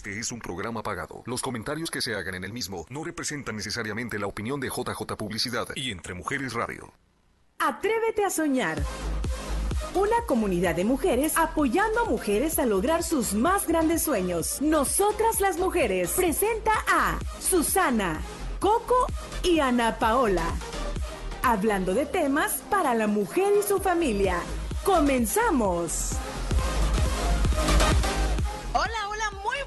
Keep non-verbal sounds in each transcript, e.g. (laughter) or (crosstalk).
Este es un programa pagado. Los comentarios que se hagan en el mismo no representan necesariamente la opinión de JJ Publicidad y Entre Mujeres Radio. Atrévete a soñar. Una comunidad de mujeres apoyando a mujeres a lograr sus más grandes sueños. Nosotras las mujeres presenta a Susana, Coco y Ana Paola. Hablando de temas para la mujer y su familia. Comenzamos. Hola,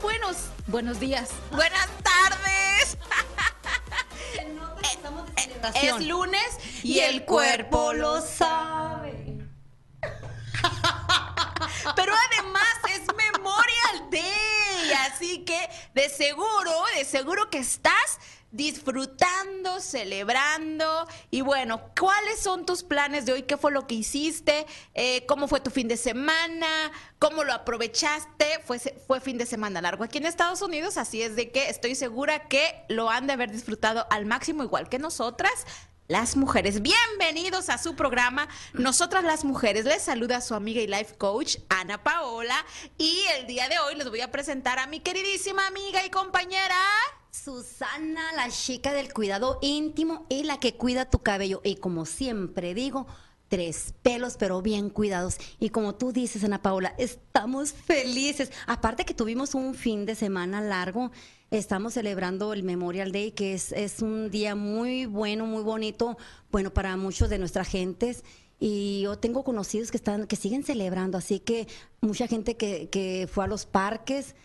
buenos, buenos días, buenas tardes. (laughs) Es lunes y el cuerpo lo sabe. (laughs) Pero además es Memorial Day, así que de seguro, de seguro que estás disfrutando, celebrando. Y bueno, ¿cuáles son tus planes de hoy? ¿Qué fue lo que hiciste? Eh, ¿Cómo fue tu fin de semana? ¿Cómo lo aprovechaste? Fue, fue fin de semana largo aquí en Estados Unidos, así es de que estoy segura que lo han de haber disfrutado al máximo, igual que nosotras. Las mujeres, bienvenidos a su programa. Nosotras las mujeres les saluda su amiga y life coach Ana Paola y el día de hoy les voy a presentar a mi queridísima amiga y compañera Susana, la chica del cuidado íntimo y la que cuida tu cabello. Y como siempre digo, tres pelos, pero bien cuidados. Y como tú dices, Ana Paola, estamos felices. Aparte que tuvimos un fin de semana largo, estamos celebrando el Memorial Day, que es, es un día muy bueno, muy bonito, bueno, para muchos de nuestras gentes. Y yo tengo conocidos que están, que siguen celebrando, así que mucha gente que, fue a los parques,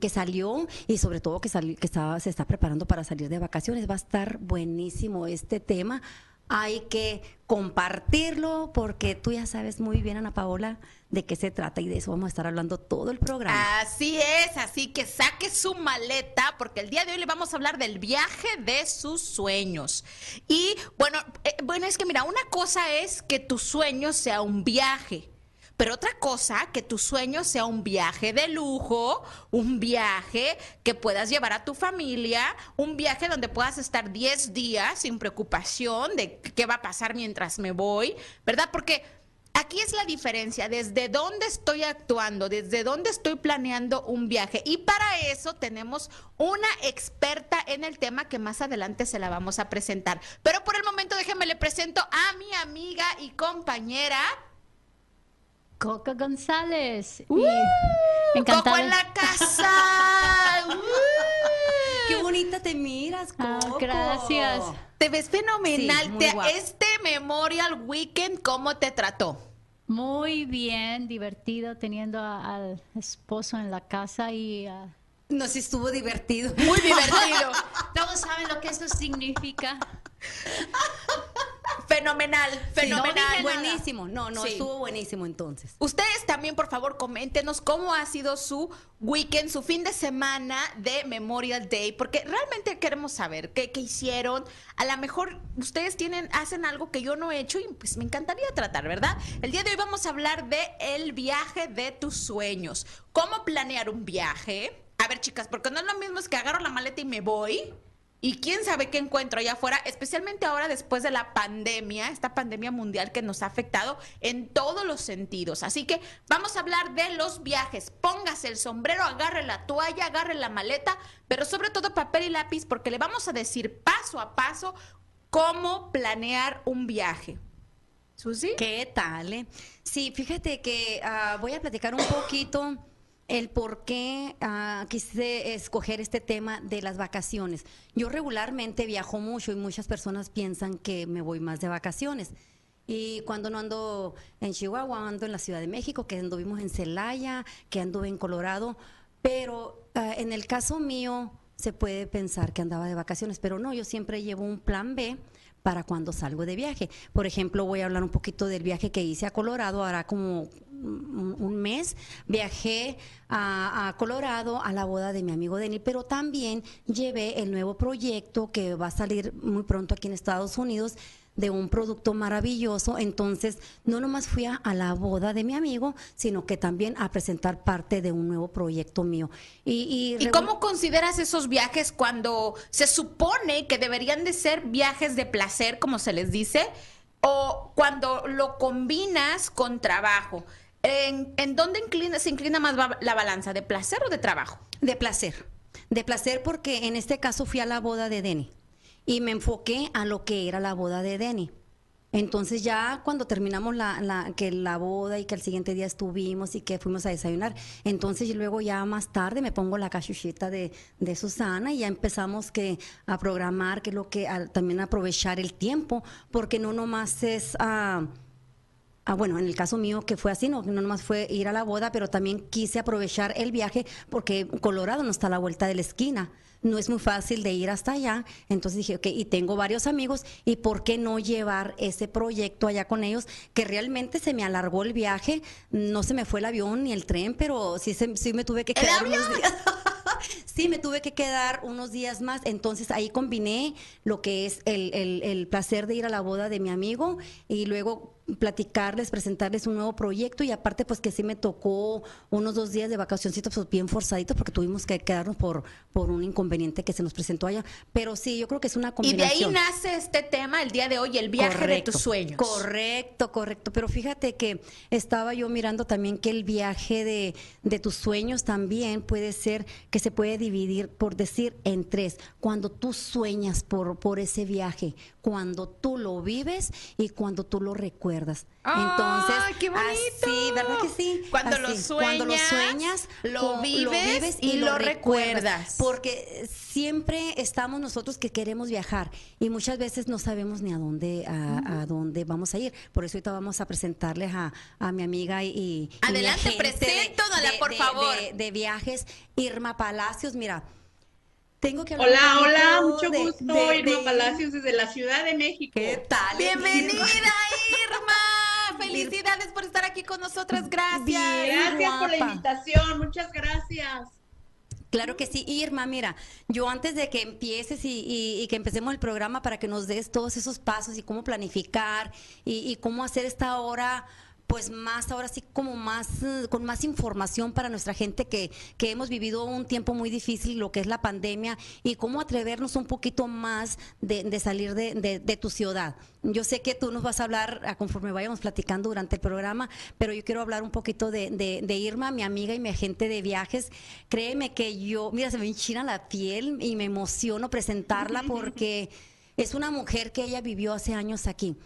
que salió y sobre todo que, que estaba, se está preparando para salir de vacaciones. Va a estar buenísimo este tema. Hay que compartirlo porque tú ya sabes muy bien, Ana Paola, de qué se trata y de eso vamos a estar hablando todo el programa. Así es, así que saque su maleta porque el día de hoy le vamos a hablar del viaje de sus sueños. Y bueno, eh, bueno, es que mira, una cosa es que tu sueño sea un viaje pero otra cosa, que tu sueño sea un viaje de lujo, un viaje que puedas llevar a tu familia, un viaje donde puedas estar 10 días sin preocupación de qué va a pasar mientras me voy, ¿verdad? Porque aquí es la diferencia, desde dónde estoy actuando, desde dónde estoy planeando un viaje. Y para eso tenemos una experta en el tema que más adelante se la vamos a presentar. Pero por el momento déjenme le presento a mi amiga y compañera. Coco González. Uh, Coco en la casa. (laughs) Qué bonita te miras, ah, Coco. gracias. Te ves fenomenal. este Memorial Weekend, ¿cómo te trató? Muy bien, divertido, teniendo al esposo en la casa y... No, sí estuvo divertido. Muy (laughs) divertido. Todos saben lo que eso significa. (laughs) Fenomenal, fenomenal. buenísimo. No, no, estuvo buenísimo entonces. Ustedes también, por favor, coméntenos cómo ha sido su weekend, su fin de semana de Memorial Day, porque realmente queremos saber qué, qué hicieron. A lo mejor ustedes tienen, hacen algo que yo no he hecho y pues me encantaría tratar, ¿verdad? El día de hoy vamos a hablar de el viaje de tus sueños. ¿Cómo planear un viaje? A ver, chicas, porque no es lo mismo es que agarro la maleta y me voy y quién sabe qué encuentro allá afuera, especialmente ahora después de la pandemia, esta pandemia mundial que nos ha afectado en todos los sentidos. Así que vamos a hablar de los viajes. Póngase el sombrero, agarre la toalla, agarre la maleta, pero sobre todo papel y lápiz porque le vamos a decir paso a paso cómo planear un viaje. Susi. ¿Qué tal? Eh? Sí, fíjate que ah, voy a platicar un poquito el por qué ah, quise escoger este tema de las vacaciones. Yo regularmente viajo mucho y muchas personas piensan que me voy más de vacaciones. Y cuando no ando en Chihuahua, ando en la Ciudad de México, que anduvimos en Celaya, que anduve en Colorado. Pero ah, en el caso mío se puede pensar que andaba de vacaciones, pero no, yo siempre llevo un plan B para cuando salgo de viaje. Por ejemplo, voy a hablar un poquito del viaje que hice a Colorado, ahora como un mes viajé a, Colorado a la boda de mi amigo Denny, pero también llevé el nuevo proyecto que va a salir muy pronto aquí en Estados Unidos de un producto maravilloso. Entonces, no nomás fui a, la boda de mi amigo, sino que también a presentar parte de un nuevo proyecto mío. ¿Y, ¿Y cómo consideras esos viajes cuando se supone que deberían de ser viajes de placer, como se les dice, o cuando lo combinas con trabajo? ¿En, dónde inclina, se inclina más la balanza? ¿De placer o de trabajo? De placer. De placer porque en este caso fui a la boda de Denny y me enfoqué a lo que era la boda de Denny. Entonces ya cuando terminamos la, que la boda y que al siguiente día estuvimos y que fuimos a desayunar, entonces luego ya más tarde me pongo la cachuchita de, de Susana y ya empezamos que a programar, que lo que también aprovechar el tiempo, porque no nomás es ah, Ah, bueno, en el caso mío que fue así, no, no nomás fue ir a la boda, pero también quise aprovechar el viaje porque Colorado no está a la vuelta de la esquina. No es muy fácil de ir hasta allá. Entonces dije, ok, y tengo varios amigos, ¿y por qué no llevar ese proyecto allá con ellos? Que realmente se me alargó el viaje, no se me fue el avión ni el tren, pero sí, se- sí me tuve que quedar unos días. (laughs) Sí, me tuve que quedar unos días más, entonces ahí combiné lo que es el, el- el placer de ir a la boda de mi amigo y luego platicarles, presentarles un nuevo proyecto y aparte pues que sí me tocó unos dos días de vacacioncitos pues bien forzaditos porque tuvimos que quedarnos por, por un inconveniente que se nos presentó allá, pero sí, yo creo que es una Y de ahí combinación. nace este tema el día de hoy, el viaje de tus sueños. Correcto, correcto. Pero fíjate que estaba yo mirando también que el viaje de, de tus sueños también puede ser que se puede dividir, por decir, en tres. Cuando tú sueñas por, por ese viaje, cuando tú lo vives y cuando tú lo recuerdas. Entonces, ¡Ay, qué bonito! así, ¿verdad que sí? Cuando lo Así, cuando lo sueñas, sueñas, lo vives y lo recuerdas. Porque siempre estamos nosotros que queremos viajar y muchas veces no sabemos ni a dónde a, a dónde vamos a ir. Por eso ahorita vamos a presentarles a, a mi amiga y, y Adelante, preséntanosla, por de- favor. De, de viajes, Irma Palacios. Mira, tengo que hablar Hola, hola, mucho de- gusto, de- Irma de- Palacios desde la Ciudad de México. ¿Qué tal? Bienvenida, Irma. Felicidades por estar aquí con nosotras. Gracias. Bien. Gracias por la invitación, muchas gracias. Claro que sí, Irma, mira, yo antes de que empieces y, y- y que empecemos el programa para que nos des todos esos pasos y cómo planificar y, y cómo hacer esta hora, pues más, ahora sí como más, eh, con más información para nuestra gente que, que hemos vivido un tiempo muy difícil, lo que es la pandemia, y cómo atrevernos un poquito más de, de salir de, de- de tu ciudad. Yo sé que tú nos vas a hablar a conforme vayamos platicando durante el programa, pero yo quiero hablar un poquito de Irma, mi amiga y mi agente de viajes. Créeme que yo, mira, se me enchina la piel y me emociono presentarla (laughs) porque es una mujer que ella vivió hace años aquí.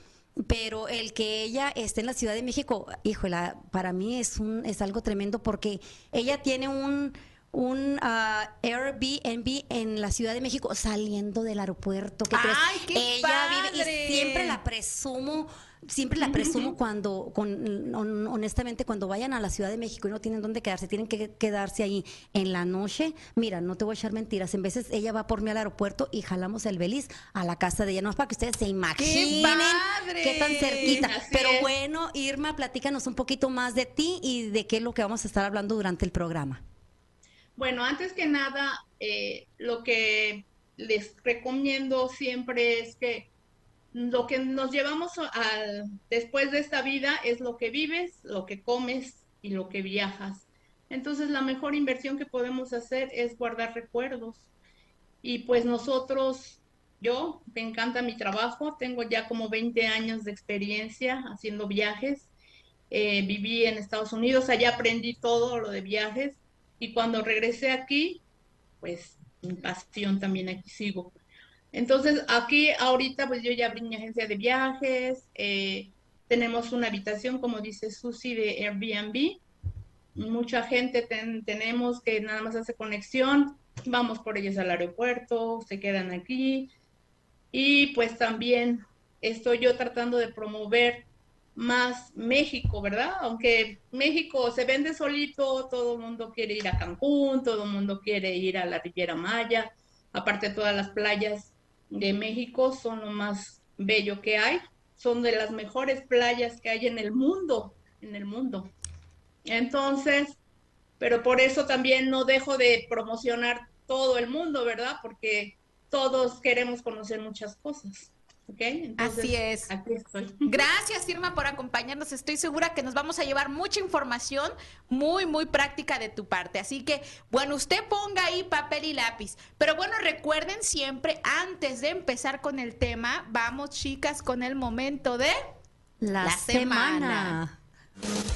Pero el que ella esté en la Ciudad de México, híjola, para mí es un es algo tremendo porque ella tiene un un ah, Airbnb en la Ciudad de México saliendo del aeropuerto. ¿qué crees? ¡Ay, qué ella vive padre! y siempre la presumo, siempre la presumo (laughs) cuando, con, hon- honestamente, cuando vayan a la Ciudad de México y no tienen dónde quedarse, tienen que quedarse ahí en la noche. Mira, no te voy a echar mentiras. En veces ella va por mí al aeropuerto y jalamos el Beliz a la casa de ella. No es para que ustedes se imaginen qué tan cerquita. Así Pero bueno, Irma, platícanos un poquito más de ti y de qué es lo que vamos a estar hablando durante el programa. Bueno, antes que nada, eh, lo que les recomiendo siempre es que lo que nos llevamos después de esta vida es lo que vives, lo que comes y lo que viajas. Entonces, la mejor inversión que podemos hacer es guardar recuerdos. Y pues nosotros, yo, me encanta mi trabajo, tengo ya como 20 años de experiencia haciendo viajes. Eh, viví en Estados Unidos, allá aprendí todo lo de viajes y cuando regresé aquí, pues mi pasión también aquí sigo. Entonces, aquí ahorita pues yo ya abrí mi agencia de viajes, eh, tenemos una habitación, como dice Susi, de Airbnb. Mucha gente ten- tenemos que nada más hace conexión, vamos por ellos al aeropuerto, se quedan aquí. Y pues también estoy yo tratando de promover más México, ¿verdad? Aunque México se vende solito, todo el mundo quiere ir a Cancún, todo el mundo quiere ir a la Riviera Maya, aparte todas las playas de México son lo más bello que hay, son de las mejores playas que hay en el mundo, en el mundo. Entonces, pero por eso también no dejo de promocionar todo el mundo, ¿verdad? Porque todos queremos conocer muchas cosas. ¿Ok? Entonces, Así es. Aquí estoy. Gracias, Irma, por acompañarnos. Estoy segura que nos vamos a llevar mucha información muy, muy práctica de tu parte. Así que, bueno, usted ponga ahí papel y lápiz. Pero bueno, recuerden siempre, antes de empezar con el tema, vamos, chicas, con el momento de... La, La semana. semana.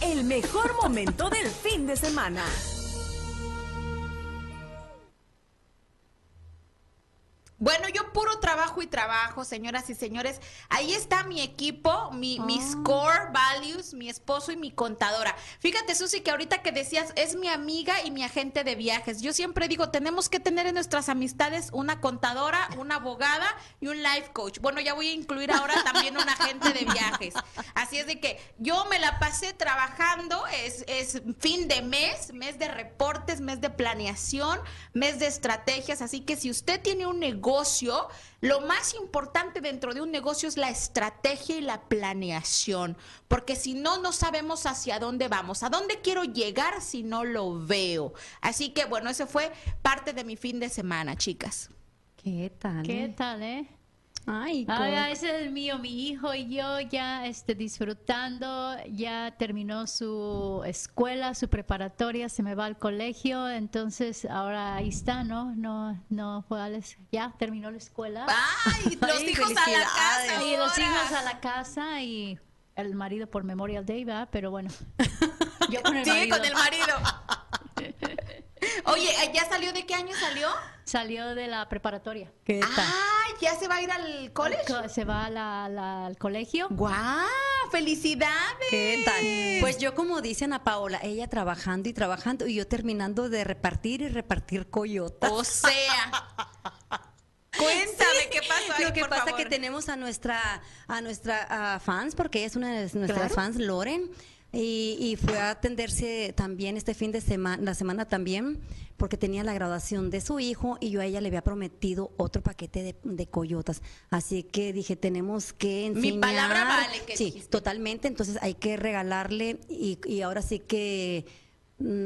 El mejor momento del fin de semana. Bueno, yo puro trabajo y trabajo, señoras y señores. Ahí está mi equipo, mi, mis core values, mi esposo y mi contadora. Fíjate, Susi, que ahorita que decías, es mi amiga y mi agente de viajes. Yo siempre digo, tenemos que tener en nuestras amistades una contadora, una abogada y un life coach. Bueno, ya voy a incluir ahora también un agente de viajes. Así es de que yo me la pasé trabajando, es, es fin de mes, mes de reportes, mes de planeación, mes de estrategias. Así que si usted tiene un negocio, lo más importante dentro de un negocio es la estrategia y la planeación, porque si no, no sabemos hacia dónde vamos, a dónde quiero llegar si no lo veo. Así que bueno, ese fue parte de mi fin de semana, chicas. ¿Qué tal? ¿Qué tal, eh? Ay, ah, ese es el mío, mi hijo y yo ya este, disfrutando, ya terminó su escuela, su preparatoria, se me va al colegio, entonces ahora ahí está, ¿no? No, no, ya terminó la escuela. ¡Ay! (laughs) Los hijos a la casa. Y los hijos a la casa y el marido por Memorial Day, ¿verdad? Pero bueno. (laughs) Yo con el sí, con el marido. (laughs) Oye, ¿ya salió de qué año salió? Salió de la preparatoria. ¿Qué Ah, ¿ya se va a ir al colegio? Se va al colegio. ¡Guau! ¡Felicidades! ¿Qué tal? Pues yo, como dicen a Paola, ella trabajando y trabajando y yo terminando de repartir y repartir coyotas. O sea. (laughs) Cuéntame qué pasó ahí, Lo que pasa es que tenemos a nuestra a nuestra fans porque es una de nuestras fans Loren y, fue a atenderse también este fin de semana, la semana también, porque tenía la graduación de su hijo y yo a ella le había prometido otro paquete de, coyotas. Así que dije, tenemos que enseñar. Mi palabra vale. Que sí, totalmente. Entonces hay que regalarle y, y ahora sí que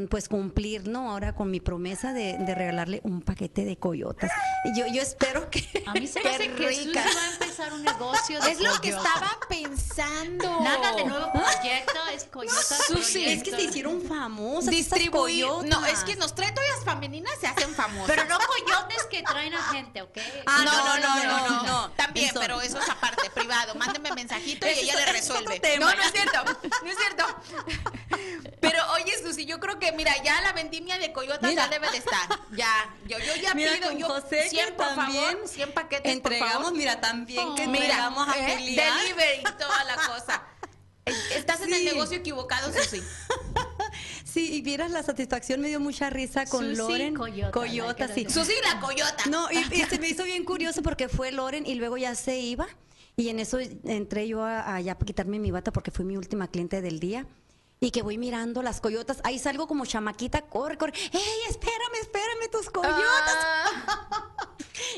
pues cumplir, ¿no? Ahora con mi promesa de, regalarle un paquete de coyotas. Yo, yo espero que... A mí se me (laughs) hace que Susi va a empezar un negocio de Es lo que estaba pensando. Nada de nuevo proyecto, es coyotas. Susi, es que se hicieron famosas Distribuir. No, es que nos trae toallas femeninas se hacen famosas. Pero no coyotes que traen a gente, ¿ok? Ah, no, no, no, no, no, También, pero eso es aparte, privado. Mándenme mensajito y ella le resuelve. No, no es cierto. No es cierto. Pero oye, Susi, yo creo que, mira, ya la vendimia de coyotas ya debe de estar. Ya, yo, yo ya pido, yo, José, 100 por favor, 100 paquetes, entregamos, por favor. mira, también que entregamos a eh, Delivery y toda la cosa. Estás en el negocio equivocado, Susi. (laughs) Sí, y vieras la satisfacción, me dio mucha risa con Loren. Coyota, coyota sí. Susi la coyota. No, y, y, se me hizo bien curioso porque fue Loren y luego ya se iba. Y en eso entré yo allá para quitarme mi bata porque fui mi última cliente del día y que voy mirando las coyotas. Ahí salgo como chamaquita, corre, corre. ¡Ey, espérame, espérame tus coyotas! Ah.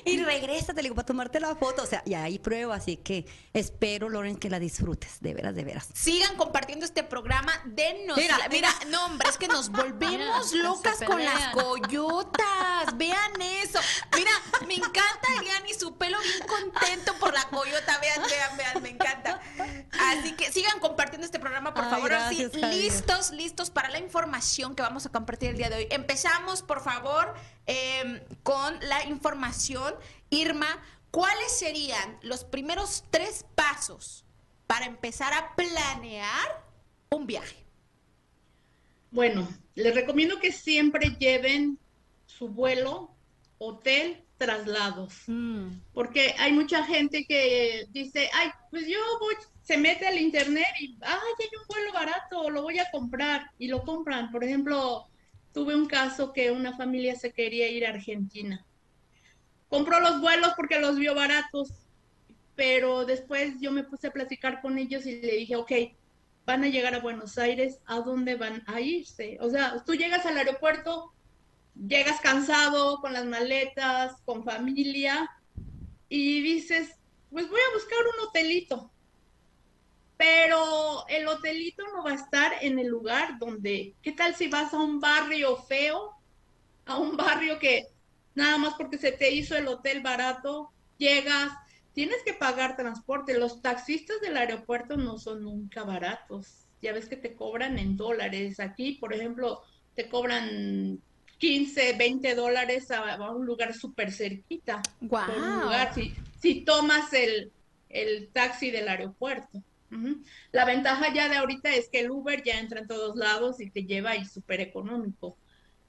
Y regresa, te digo, para tomarte la foto. O sea, ya hay prueba, así que espero, Loren, que la disfrutes, de veras, de veras. Sigan compartiendo este programa, denos. Mira, mira, no, hombre, es que nos (laughs) volvemos locas con las coyotas. Vean eso. Mira, me encanta Elian y su pelo bien contento por la coyota. Vean, vean, vean, me encanta. Así que sigan compartiendo este programa, por favor. Gracias, listos, listos para la información que vamos a compartir el día de hoy. Empezamos, por favor, em, con la información. Irma, ¿cuáles serían los primeros tres pasos para empezar a planear un viaje? Bueno, les recomiendo que siempre lleven su vuelo, hotel, traslados. Mm. Porque hay mucha gente que dice, ay, pues yo voy, se mete al internet y, ay, hay un vuelo barato, lo voy a comprar y lo compran. Por ejemplo, tuve un caso que una familia se quería ir a Argentina. Compró los vuelos porque los vio baratos, pero después yo me puse a platicar con ellos y le dije, ok, van a llegar a Buenos Aires, ¿a dónde van a irse? O sea, tú llegas al aeropuerto, llegas cansado, con las maletas, con familia, y dices, pues voy a buscar un hotelito pero el hotelito no va a estar en el lugar donde, ¿qué tal si vas a un barrio feo? A un barrio que nada más porque se te hizo el hotel barato, llegas, tienes que pagar transporte. Los taxistas del aeropuerto no son nunca baratos. Ya ves que te cobran en dólares. Aquí, por ejemplo, te cobran 15, 20 dólares a, un lugar súper cerquita. Wow. si, si tomas el, el taxi del aeropuerto. La ventaja ya de ahorita es que el Uber ya entra en todos lados y te lleva y súper económico.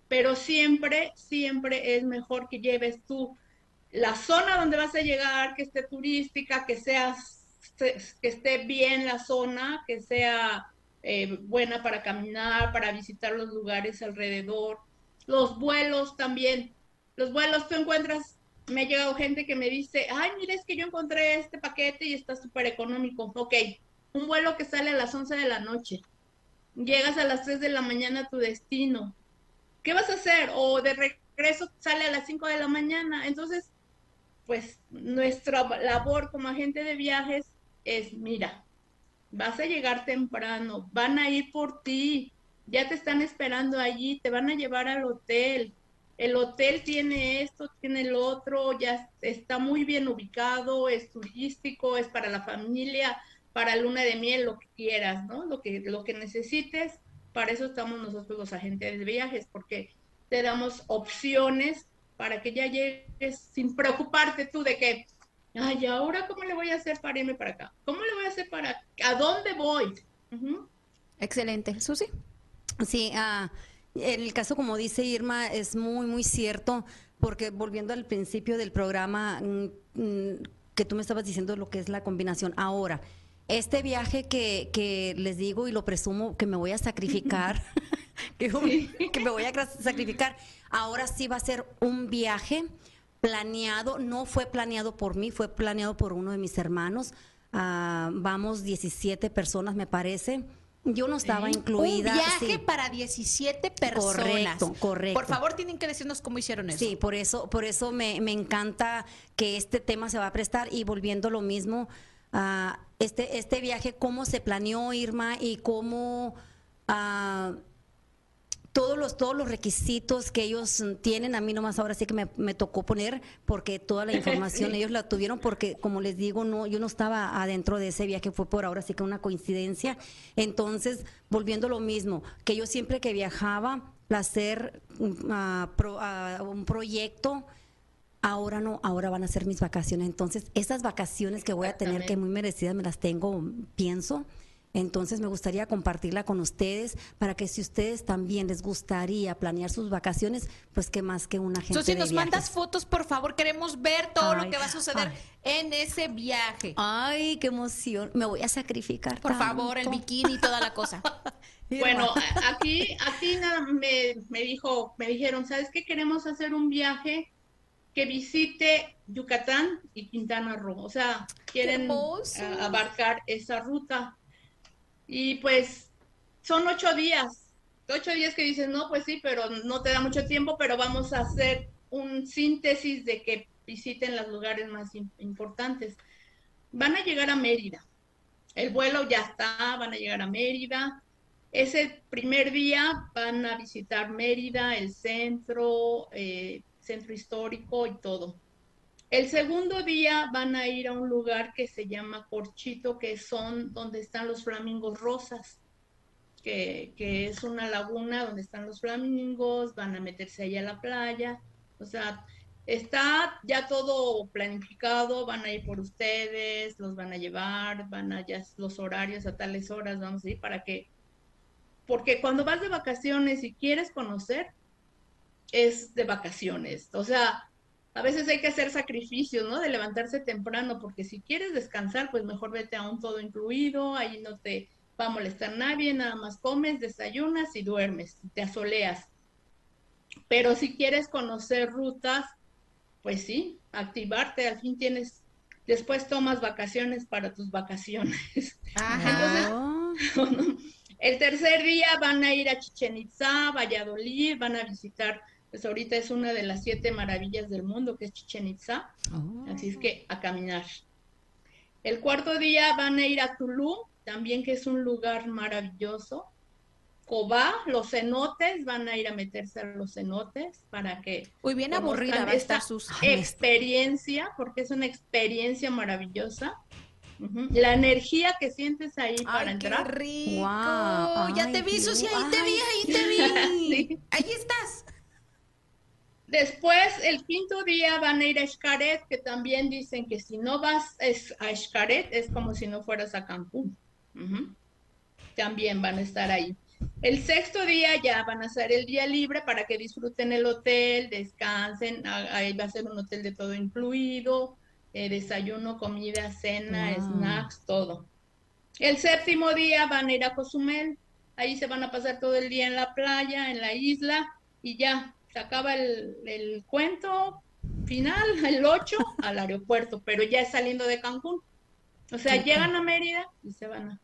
Pero siempre, siempre es mejor que lleves tú la zona donde vas a llegar, que esté turística, que sea, que esté bien la zona, que sea eh, buena para caminar, para visitar los lugares alrededor. Los vuelos también. Los vuelos tú encuentras, me ha llegado gente que me dice, ay, mira, es que yo encontré este paquete y está súper económico. Ok, un vuelo que sale a las 11 de la noche. Llegas a las 3 de la mañana a tu destino. ¿Qué vas a hacer? O de regreso sale a las 5 de la mañana. Entonces, pues nuestra labor como agente de viajes es, mira, vas a llegar temprano, van a ir por ti, ya te están esperando allí, te van a llevar al hotel. El hotel tiene esto, tiene el otro, ya está muy bien ubicado, es turístico, es para la familia, para luna de miel, lo que quieras, ¿no? Lo que, lo que necesites, para eso estamos nosotros los agentes de viajes, porque te damos opciones para que ya llegues sin preocuparte tú de que, ay, ahora cómo le voy a hacer para irme para acá? ¿Cómo le voy a hacer para, a dónde voy? Excelente. Susi. Sí, ah, el caso, como dice Irma, es muy, muy cierto, porque volviendo al principio del programa, mm, mm, que tú me estabas diciendo lo que es la combinación. Ahora, este viaje que, que les digo y lo presumo que me voy a sacrificar, (laughs) (laughs) que, que me voy a sacrificar, ahora sí va a ser un viaje planeado, no fue planeado por mí, fue planeado por uno de mis hermanos. Ah, vamos 17 personas, me parece. Yo no estaba incluida. Un viaje para 17 personas. Correcto, correcto. Por favor, tienen que decirnos cómo hicieron eso. Sí, por eso, por eso me, me encanta que este tema se va a prestar y volviendo lo mismo, a este, este viaje, cómo se planeó Irma y cómo uh, todos los, todos los requisitos que ellos tienen, a mí nomás ahora sí que me, tocó poner, porque toda la (laughs) información ellos la tuvieron, porque como les digo, no, yo no estaba adentro de ese viaje, fue por ahora sí que una coincidencia. Entonces, volviendo a lo mismo, que yo siempre que viajaba, hacer un proyecto, ahora no, ahora van a ser mis vacaciones. Entonces, esas vacaciones que voy a tener, que muy merecidas, me las tengo, pienso entonces me gustaría compartirla con ustedes para que si ustedes también les gustaría planear sus vacaciones, pues que más que una gente. Si nos mandas fotos, por favor, queremos ver todo lo que va a suceder en ese viaje. Ay, qué emoción. Me voy a sacrificar. Por favor, el bikini y toda la cosa. (laughs) bueno, aquí, aquí nada, me, me dijo, me dijeron, ¿sabes qué? Queremos hacer un viaje que visite Yucatán y Quintana Roo. O sea, quieren abarcar esa ruta. Y pues son ocho días, ocho días que dices, no, pues sí, pero no te da mucho tiempo, pero vamos a hacer un síntesis de que visiten los lugares más importantes. Van a llegar a Mérida. El vuelo ya está, van a llegar a Mérida. Ese primer día van a visitar Mérida, el centro, eh, centro histórico y todo. El segundo día van a ir a un lugar que se llama Corchito, que son donde están los flamingos rosas, que, es una laguna donde están los flamingos, van a meterse allá a la playa. O sea, está ya todo planificado, van a ir por ustedes, los van a llevar, van a ya los horarios a tales horas, vamos a ir para que, porque cuando vas de vacaciones y quieres conocer, es de vacaciones. O sea, a veces hay que hacer sacrificios, ¿no? De levantarse temprano, porque si quieres descansar, pues mejor vete a un todo incluido, ahí no te va a molestar nadie, nada más comes, desayunas y duermes, te asoleas. Pero si quieres conocer rutas, pues sí, activarte, al fin tienes, después tomas vacaciones para tus vacaciones. (laughs) (laughs) el tercer día van a ir a Chichen Itza, Valladolid, van a visitar pues ahorita es una de las siete maravillas del mundo, que es Chichen Itza. Oh. Así es que a caminar. El cuarto día van a ir a Tulum, también que es un lugar maravilloso. Cobá, los cenotes, van a ir a meterse a los cenotes para que... Muy bien aburrida va esta sus... experiencia, porque es una experiencia maravillosa. La energía que sientes ahí para entrar. Qué rico. ya te vi, Susi, ahí te vi, ahí te vi. Ahí estás. Después, el quinto día van a ir a Xcaret, que también dicen que si no vas a Xcaret es como si no fueras a Cancún. También van a estar ahí. El sexto día ya van a ser el día libre para que disfruten el hotel, descansen, ahí va a ser un hotel de todo incluido, eh, desayuno, comida, cena, snacks, todo. El séptimo día van a ir a Cozumel, ahí se van a pasar todo el día en la playa, en la isla, y ya, se acaba el, cuento final, (laughs) el 8, al aeropuerto, pero ya es saliendo de Cancún. O sea, llegan a Mérida y se van a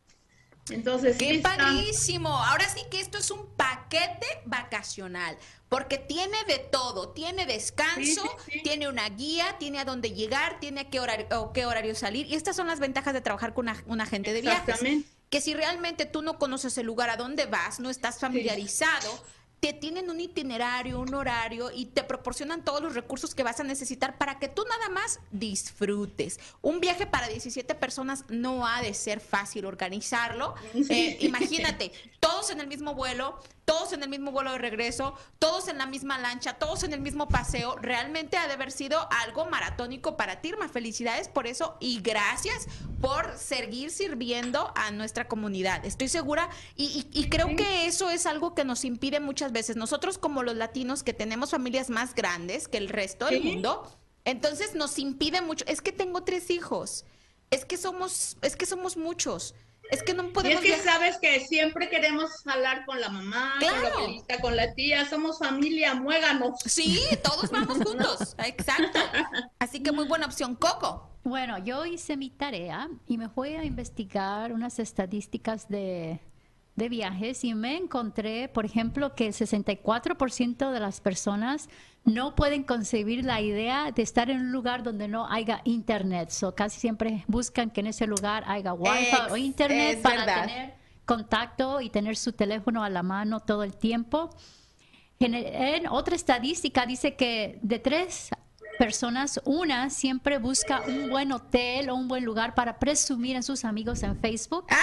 entonces, qué padrísimo. Ahora sí que esto es un paquete vacacional, porque tiene de todo, tiene descanso, tiene una guía, tiene a dónde llegar, tiene a qué horario, qué horario salir. Y estas son las ventajas de trabajar con una, un agente de viajes. Que si realmente tú no conoces el lugar a dónde vas, no estás familiarizado, te tienen un itinerario, un horario y te proporcionan todos los recursos que vas a necesitar para que tú nada más disfrutes. Un viaje para 17 personas no ha de ser fácil organizarlo. Eh, imagínate, todos en el mismo vuelo, todos en el mismo vuelo de regreso, todos en la misma lancha, todos en el mismo paseo, realmente ha de haber sido algo maratónico para ti, Irma. Felicidades por eso y gracias por seguir sirviendo a nuestra comunidad. Estoy segura y, creo que eso es algo que nos impide muchas veces. Nosotros como los latinos que tenemos familias más grandes que el resto del mundo, entonces nos impide mucho. Es que tengo tres hijos. Es que somos, es que somos muchos. Es que no podemos. Y es que sabes que siempre queremos hablar con la mamá, con la abuelita, con la tía. Somos familia, muéganos. Sí, todos vamos juntos. (laughs) Exacto. Así que muy buena opción. Coco. Bueno, yo hice mi tarea y me fui a investigar unas estadísticas de de viajes y me encontré, por ejemplo, que el 64% de las personas no pueden concebir la idea de estar en un lugar donde no haya internet. So, casi siempre buscan que en ese lugar haya wifi o internet para tener contacto y tener su teléfono a la mano todo el tiempo. En, otra estadística dice que de tres personas, una siempre busca un buen hotel o un buen lugar para presumir en sus amigos en Facebook. Ah,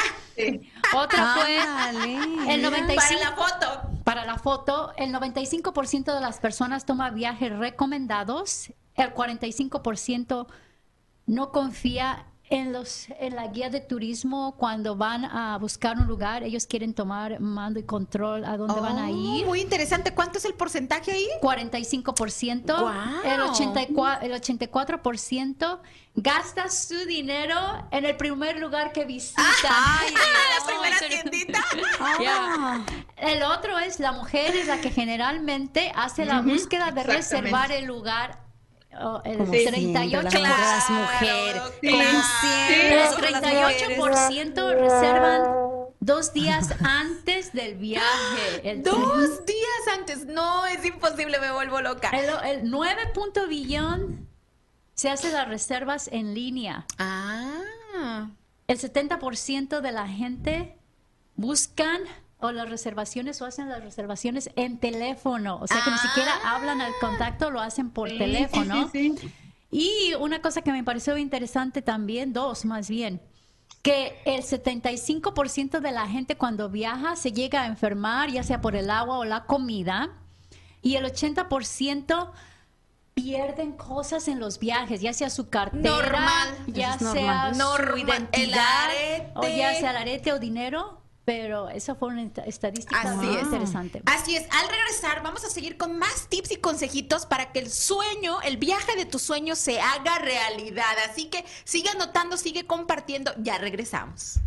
Otra fue el 95 para la foto. Para la foto, el 95% de las personas toma viajes recomendados, el 45% no confía en, los, en la guía de turismo, cuando van a buscar un lugar, ellos quieren tomar mando y control a dónde van a oh, ir. Muy interesante. ¿Cuánto es el porcentaje ahí? 45%. El, 84, el 84% gasta su dinero en el primer lugar que visita. (laughs) Ay, (laughs) la primera tiendita. (laughs) Ah. El otro es la mujer es la que generalmente hace la búsqueda de reservar el lugar Oh, el 38% de las mujeres. El 38% reservan dos días antes del viaje. dos días antes. No, es imposible, me vuelvo loca. El, 9 punto billón se hace las reservas en línea. Ah. El 70% de la gente buscan o las reservaciones o hacen las reservaciones en teléfono, o sea que ni siquiera ah. hablan al contacto, lo hacen por teléfono. (laughs) y una cosa que me pareció interesante también, dos más bien, que el 75% de la gente cuando viaja se llega a enfermar, ya sea por el agua o la comida, y el 80% pierden cosas en los viajes, ya sea su cartera, ya sea su identidad, o ya sea el arete o dinero pero esa fue una estadística muy interesante. Así es. Al regresar, vamos a seguir con más tips y consejitos para que el sueño, el viaje de tus sueños se haga realidad. Así que sigue anotando, sigue compartiendo. Ya regresamos.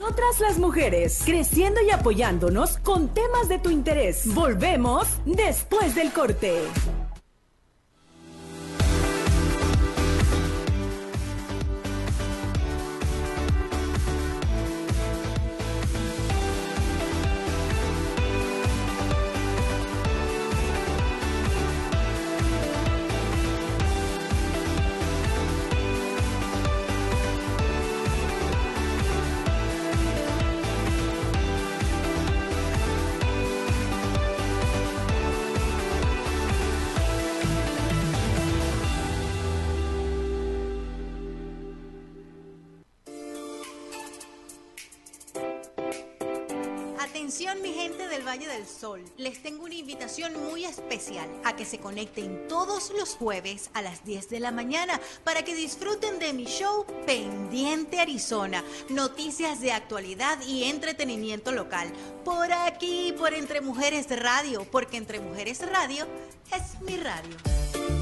Otras las mujeres, creciendo y apoyándonos con temas de tu interés. Volvemos después del corte. Del Sol, les tengo una invitación muy especial a que se conecten todos los jueves a las 10 de la mañana para que disfruten de mi show Pendiente Arizona, noticias de actualidad y entretenimiento local. Por aquí, por Entre Mujeres Radio, porque Entre Mujeres Radio es mi radio.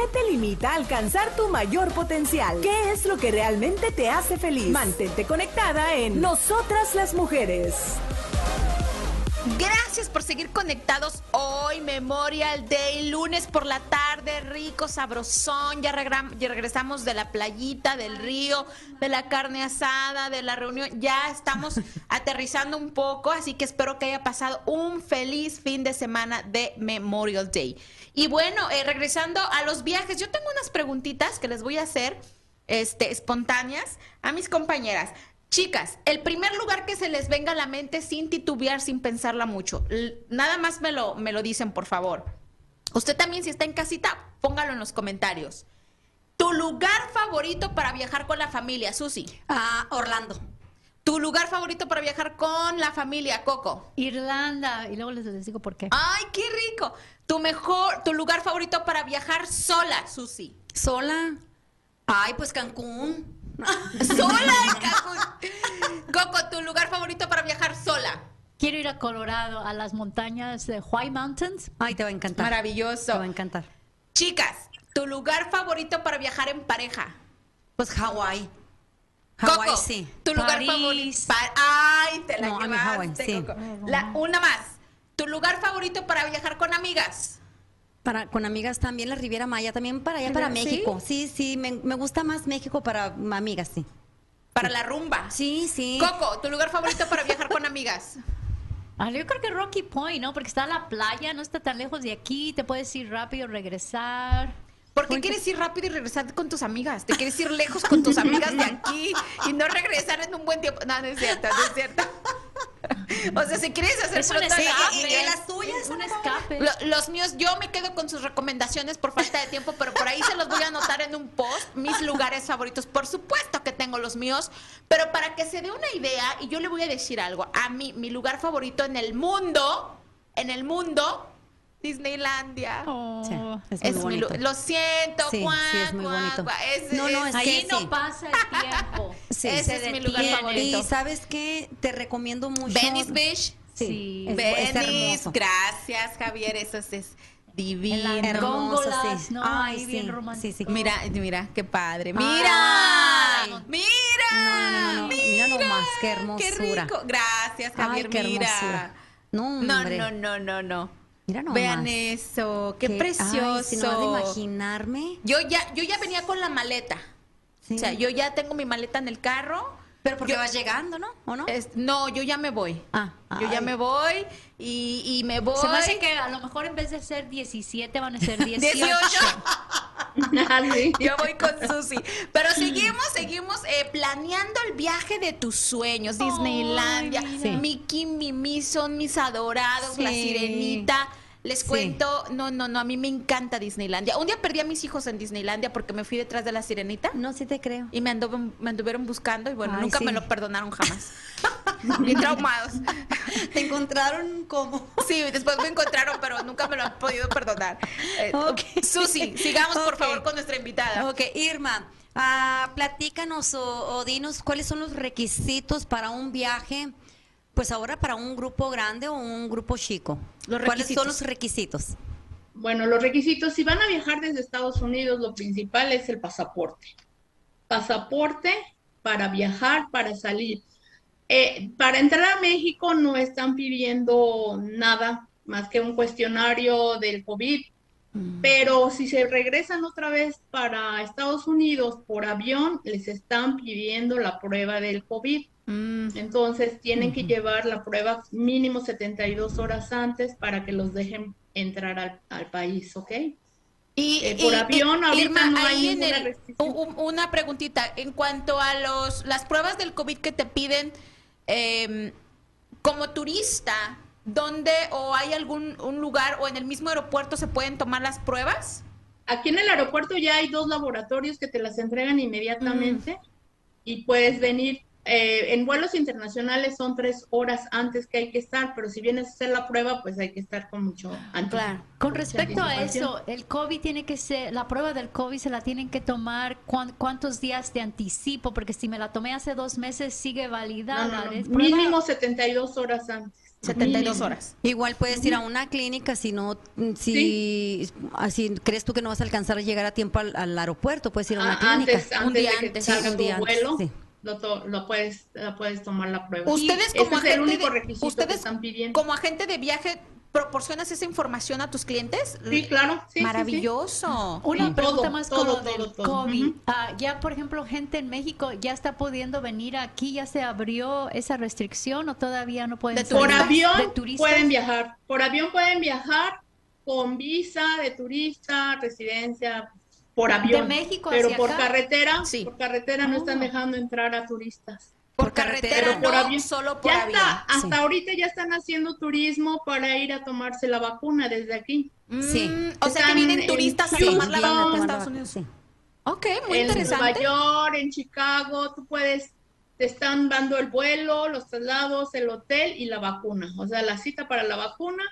¿Qué te limita a alcanzar tu mayor potencial? ¿Qué es lo que realmente te hace feliz? Mantente conectada en Nosotras las Mujeres. Gracias por seguir conectados hoy, Memorial Day, lunes por la tarde, rico, sabrosón. Ya, regra- ya regresamos de la playita, del río, de la carne asada, de la reunión. Ya estamos (laughs) aterrizando un poco, así que espero que haya pasado un feliz fin de semana de Memorial Day. Y bueno, eh, regresando a los viajes, yo tengo unas preguntitas que les voy a hacer este, espontáneas a mis compañeras. Chicas, el primer lugar que se les venga a la mente sin titubear, sin pensarla mucho. Nada más me lo, me lo dicen, por favor. Usted también, si está en casita, póngalo en los comentarios. Tu lugar favorito para viajar con la familia, Susi. Ah, Orlando. Tu lugar favorito para viajar con la familia, Coco. Irlanda, y luego les, les digo por qué. Ay, qué rico. Tu mejor, tu lugar favorito para viajar sola, Susi. Sola. Ay, pues Cancún. (laughs) Sola en Cancún. Coco, tu lugar favorito para viajar sola. Quiero ir a Colorado, a las montañas de White Mountains. Ay, te va a encantar. Te Maravilloso. va a encantar. Chicas, tu lugar favorito para viajar en pareja. Pues Hawái. Hawái, Coco, sí. Tu lugar París. favorito. Pa- Ay, te la No, a mí llevaste, Hawái, sí. Coco. La- una más. Tu lugar favorito para viajar con amigas. Para, con amigas también, la Riviera Maya, también para allá, para ¿Sí? México. Sí, sí, me, me gusta más México para amigas, sí. Para la rumba. Sí, sí. Coco, tu lugar favorito para viajar con amigas. (laughs) Ah, yo creo que Rocky Point, ¿no? Porque está la playa, no está tan lejos de aquí, te puedes ir rápido, regresar. ¿Por qué Porque- quieres ir rápido y regresar con tus amigas? Te quieres ir lejos con tus amigas de aquí y no regresar en un buen tiempo. No, no es cierto, no es cierto. O sea, si quieres hacer Es un escape. la- ¿Y- y las tuyas, Es un escape. Lo- los míos, yo me quedo con sus recomendaciones por falta de tiempo, pero por ahí se los voy a anotar en un post, mis lugares favoritos. Por supuesto que tengo los míos, pero para que se dé una idea, y yo le voy a decir algo, a mí, mi lugar favorito en el mundo, en el mundo, Disneylandia. Oh. Sí, es Es muy mi bonito. lo siento, Sí, cuac, sí, es muy bonito. cuac. Es- No, no, es- es Ahí que no sí. pasa el tiempo. (laughs) Sí. Ese Se es mi lugar favorito. Y sabes qué, te recomiendo mucho. Venice Beach. Sí. Venice, gracias Javier, eso es, divino. Hermoso, góngolas, sí. ¿no? Ay, Ahí bien sí, romántico. sí, sí. Mira, mira, qué padre. Mira, Ay. mira, No, no, no, no. Mira nomás, qué Qué hermosura. rico. Gracias, Javier. Ay, qué mira. hermosura. No, no, no, no, no. Mira nomás. Vean eso, qué, Qué- precioso. Ay, si no de imaginarme. Yo ya, yo ya venía con la maleta. Sí. O sea, yo ya tengo mi maleta en el carro. Pero porque yo- vas llegando, ¿no? ¿O no? Es- no, yo ya me voy. Ah, yo ya me voy y, y me voy. Se me hace que a lo mejor en vez de ser 17 van a ser (laughs) 18. 18. (laughs) Ah, sí. Yo voy con Susi. Pero seguimos, seguimos eh, planeando el viaje de tus sueños. Disneylandia. mira. Mickey, Mimi son mis adorados. La Sí. sirenita. Les Sí. cuento, no, no, no, a mí me encanta Disneylandia. Un día perdí a mis hijos en Disneylandia porque me fui detrás de la sirenita No, sí te creo. y me, anduvo- me anduvieron buscando y bueno, Ay, nunca sí. me lo perdonaron jamás. (laughs) (laughs) bien traumados. ¿Te encontraron cómo? Sí, después me encontraron, pero nunca me lo han podido perdonar. Eh, Susi, sigamos por favor con nuestra invitada. Ok, Irma, ah, platícanos o, dinos cuáles son los requisitos para un viaje, pues ahora para un grupo grande o un grupo chico. ¿Cuáles son los requisitos? Bueno, los requisitos, si van a viajar desde Estados Unidos, lo principal es el pasaporte. Pasaporte para viajar, para salir. Eh, para entrar a México no están pidiendo nada más que un cuestionario del COVID, mm. pero si se regresan otra vez para Estados Unidos por avión, les están pidiendo la prueba del COVID. Mm. Entonces tienen que llevar la prueba mínimo 72 horas antes para que los dejen entrar al, país, ¿ok? Y, eh, por avión ahorita no hay Una preguntita, en cuanto a los las pruebas del COVID que te piden, Em, como turista, ¿dónde o hay algún un lugar o en el mismo aeropuerto se pueden tomar las pruebas? Aquí en el aeropuerto ya hay dos laboratorios que te las entregan inmediatamente mm. y puedes venir eh, en vuelos internacionales son tres horas antes que hay que estar, pero si vienes a hacer la prueba, pues hay que estar con mucho antes. Claro. Con respecto a eso, el COVID tiene que ser, la prueba del COVID se la tienen que tomar cuántos días de anticipo, porque si me la tomé hace dos meses sigue validada. Mínimo 72 horas antes. 72 horas. Igual puedes ir a una clínica si no, si así crees tú que no vas a alcanzar a llegar a tiempo al, aeropuerto, puedes ir a una ah, clínica. Antes, antes un día de que salga tu vuelo lo, lo, puedes, lo puedes tomar la prueba. Ustedes como agente de, ustedes como agente de viaje proporcionas esa información a tus clientes. Sí, claro. Maravilloso. Una pregunta más con lo del COVID. Ah, ya, por ejemplo, gente en México ya está pudiendo venir aquí, ya se abrió esa restricción o todavía no pueden. De por avión pueden viajar. Por avión pueden viajar con visa de turista, residencia, por avión. De México pero por carretera, por carretera no están oh. dejando entrar a turistas. Por, carretera, por avión. solo por ya Está, hasta ahorita ya están haciendo turismo para ir a tomarse la vacuna desde aquí. Sí. Mm, o sea que vienen turistas a tomar la vacuna en Estados Unidos. Sí. Ok, muy interesante. En Nueva York, en Chicago, tú puedes, te están dando el vuelo, los traslados, el hotel y la vacuna. O sea, la cita para la vacuna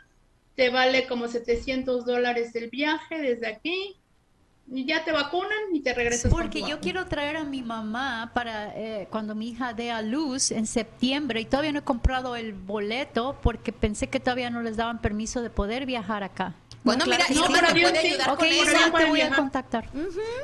te vale como 700 dólares el viaje desde aquí ya te vacunan y te regresas. Porque yo quiero traer a mi mamá para eh, cuando mi hija dé a luz en septiembre y todavía no he comprado el boleto porque pensé que todavía no les daban permiso de poder viajar acá. Bueno, mira, no, pero puede ayudar con eso. te voy a contactar.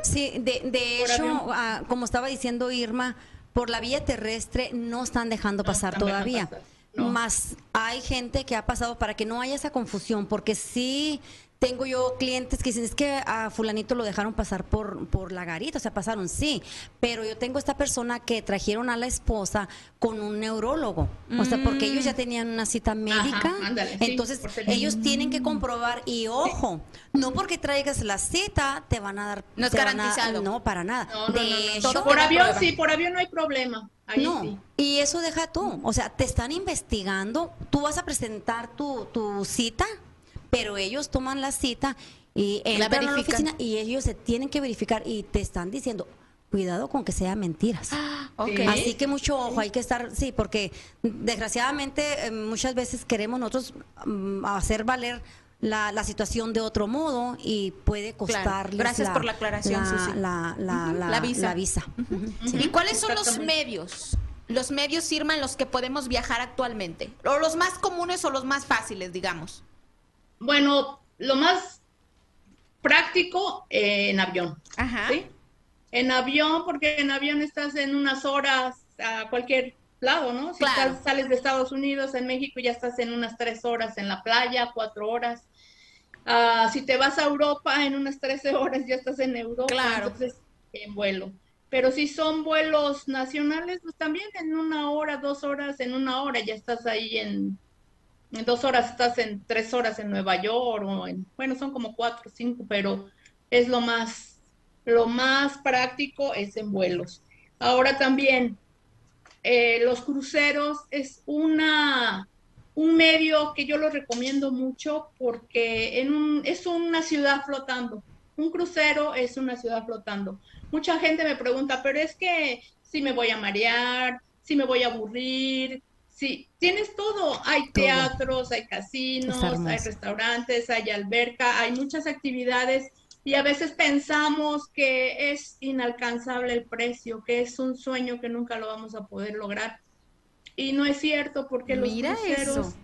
Sí, de, de hecho, ah, como estaba diciendo Irma, por la vía terrestre no están dejando pasar todavía. Más hay gente que ha pasado para que no haya esa confusión, porque sí tengo yo clientes que dicen, es que a fulanito lo dejaron pasar por, por la garita, o sea, pasaron, sí, pero yo tengo esta persona que trajeron a la esposa con un neurólogo, o sea, porque ellos ya mm. tenían una cita médica, entonces ellos tienen que comprobar, y ojo, no porque traigas la cita te van a dar... No es garantizado. no, para nada. de hecho, por avión sí, por avión no hay problema. no, y eso deja tú, o sea, te están investigando, tú vas a presentar tu, tu cita, pero ellos toman la cita y entran a la oficina y ellos se tienen que verificar y te están diciendo, cuidado con que sean mentiras. Ah, Así que mucho ojo, hay que estar, sí, porque desgraciadamente eh, muchas veces queremos nosotros mm, hacer valer la, la, situación de otro modo y puede costarles Gracias por la aclaración, la, la, visa. ¿Y cuáles son los medios? Los medios firman los que podemos viajar actualmente. O los más comunes o los más fáciles, digamos. Bueno, lo más práctico eh, en avión. Ajá. ¿sí? En avión, porque en avión estás en unas horas a cualquier lado, ¿no? Si sales de Estados Unidos, en México ya estás en unas tres horas en la playa, cuatro horas. Ah, si te vas a Europa, en unas trece horas ya estás en Europa, claro. entonces en vuelo. Pero si son vuelos nacionales, pues también en una hora, dos horas, en una hora ya estás ahí en en dos horas estás en tres horas en Nueva York o en, bueno, son como cuatro cinco, pero es lo más, lo más práctico es en vuelos. Ahora también, eh, los cruceros es una, un medio que yo lo recomiendo mucho porque en un, es una ciudad flotando. Un crucero es una ciudad flotando. Mucha gente me pregunta, pero es que si me voy a marear, si me voy a aburrir, Sí, tienes todo. Hay teatros, hay casinos, hay restaurantes, hay alberca, hay muchas actividades y a veces pensamos que es inalcanzable el precio, que es un sueño que nunca lo vamos a poder lograr. Y no es cierto porque los cruceros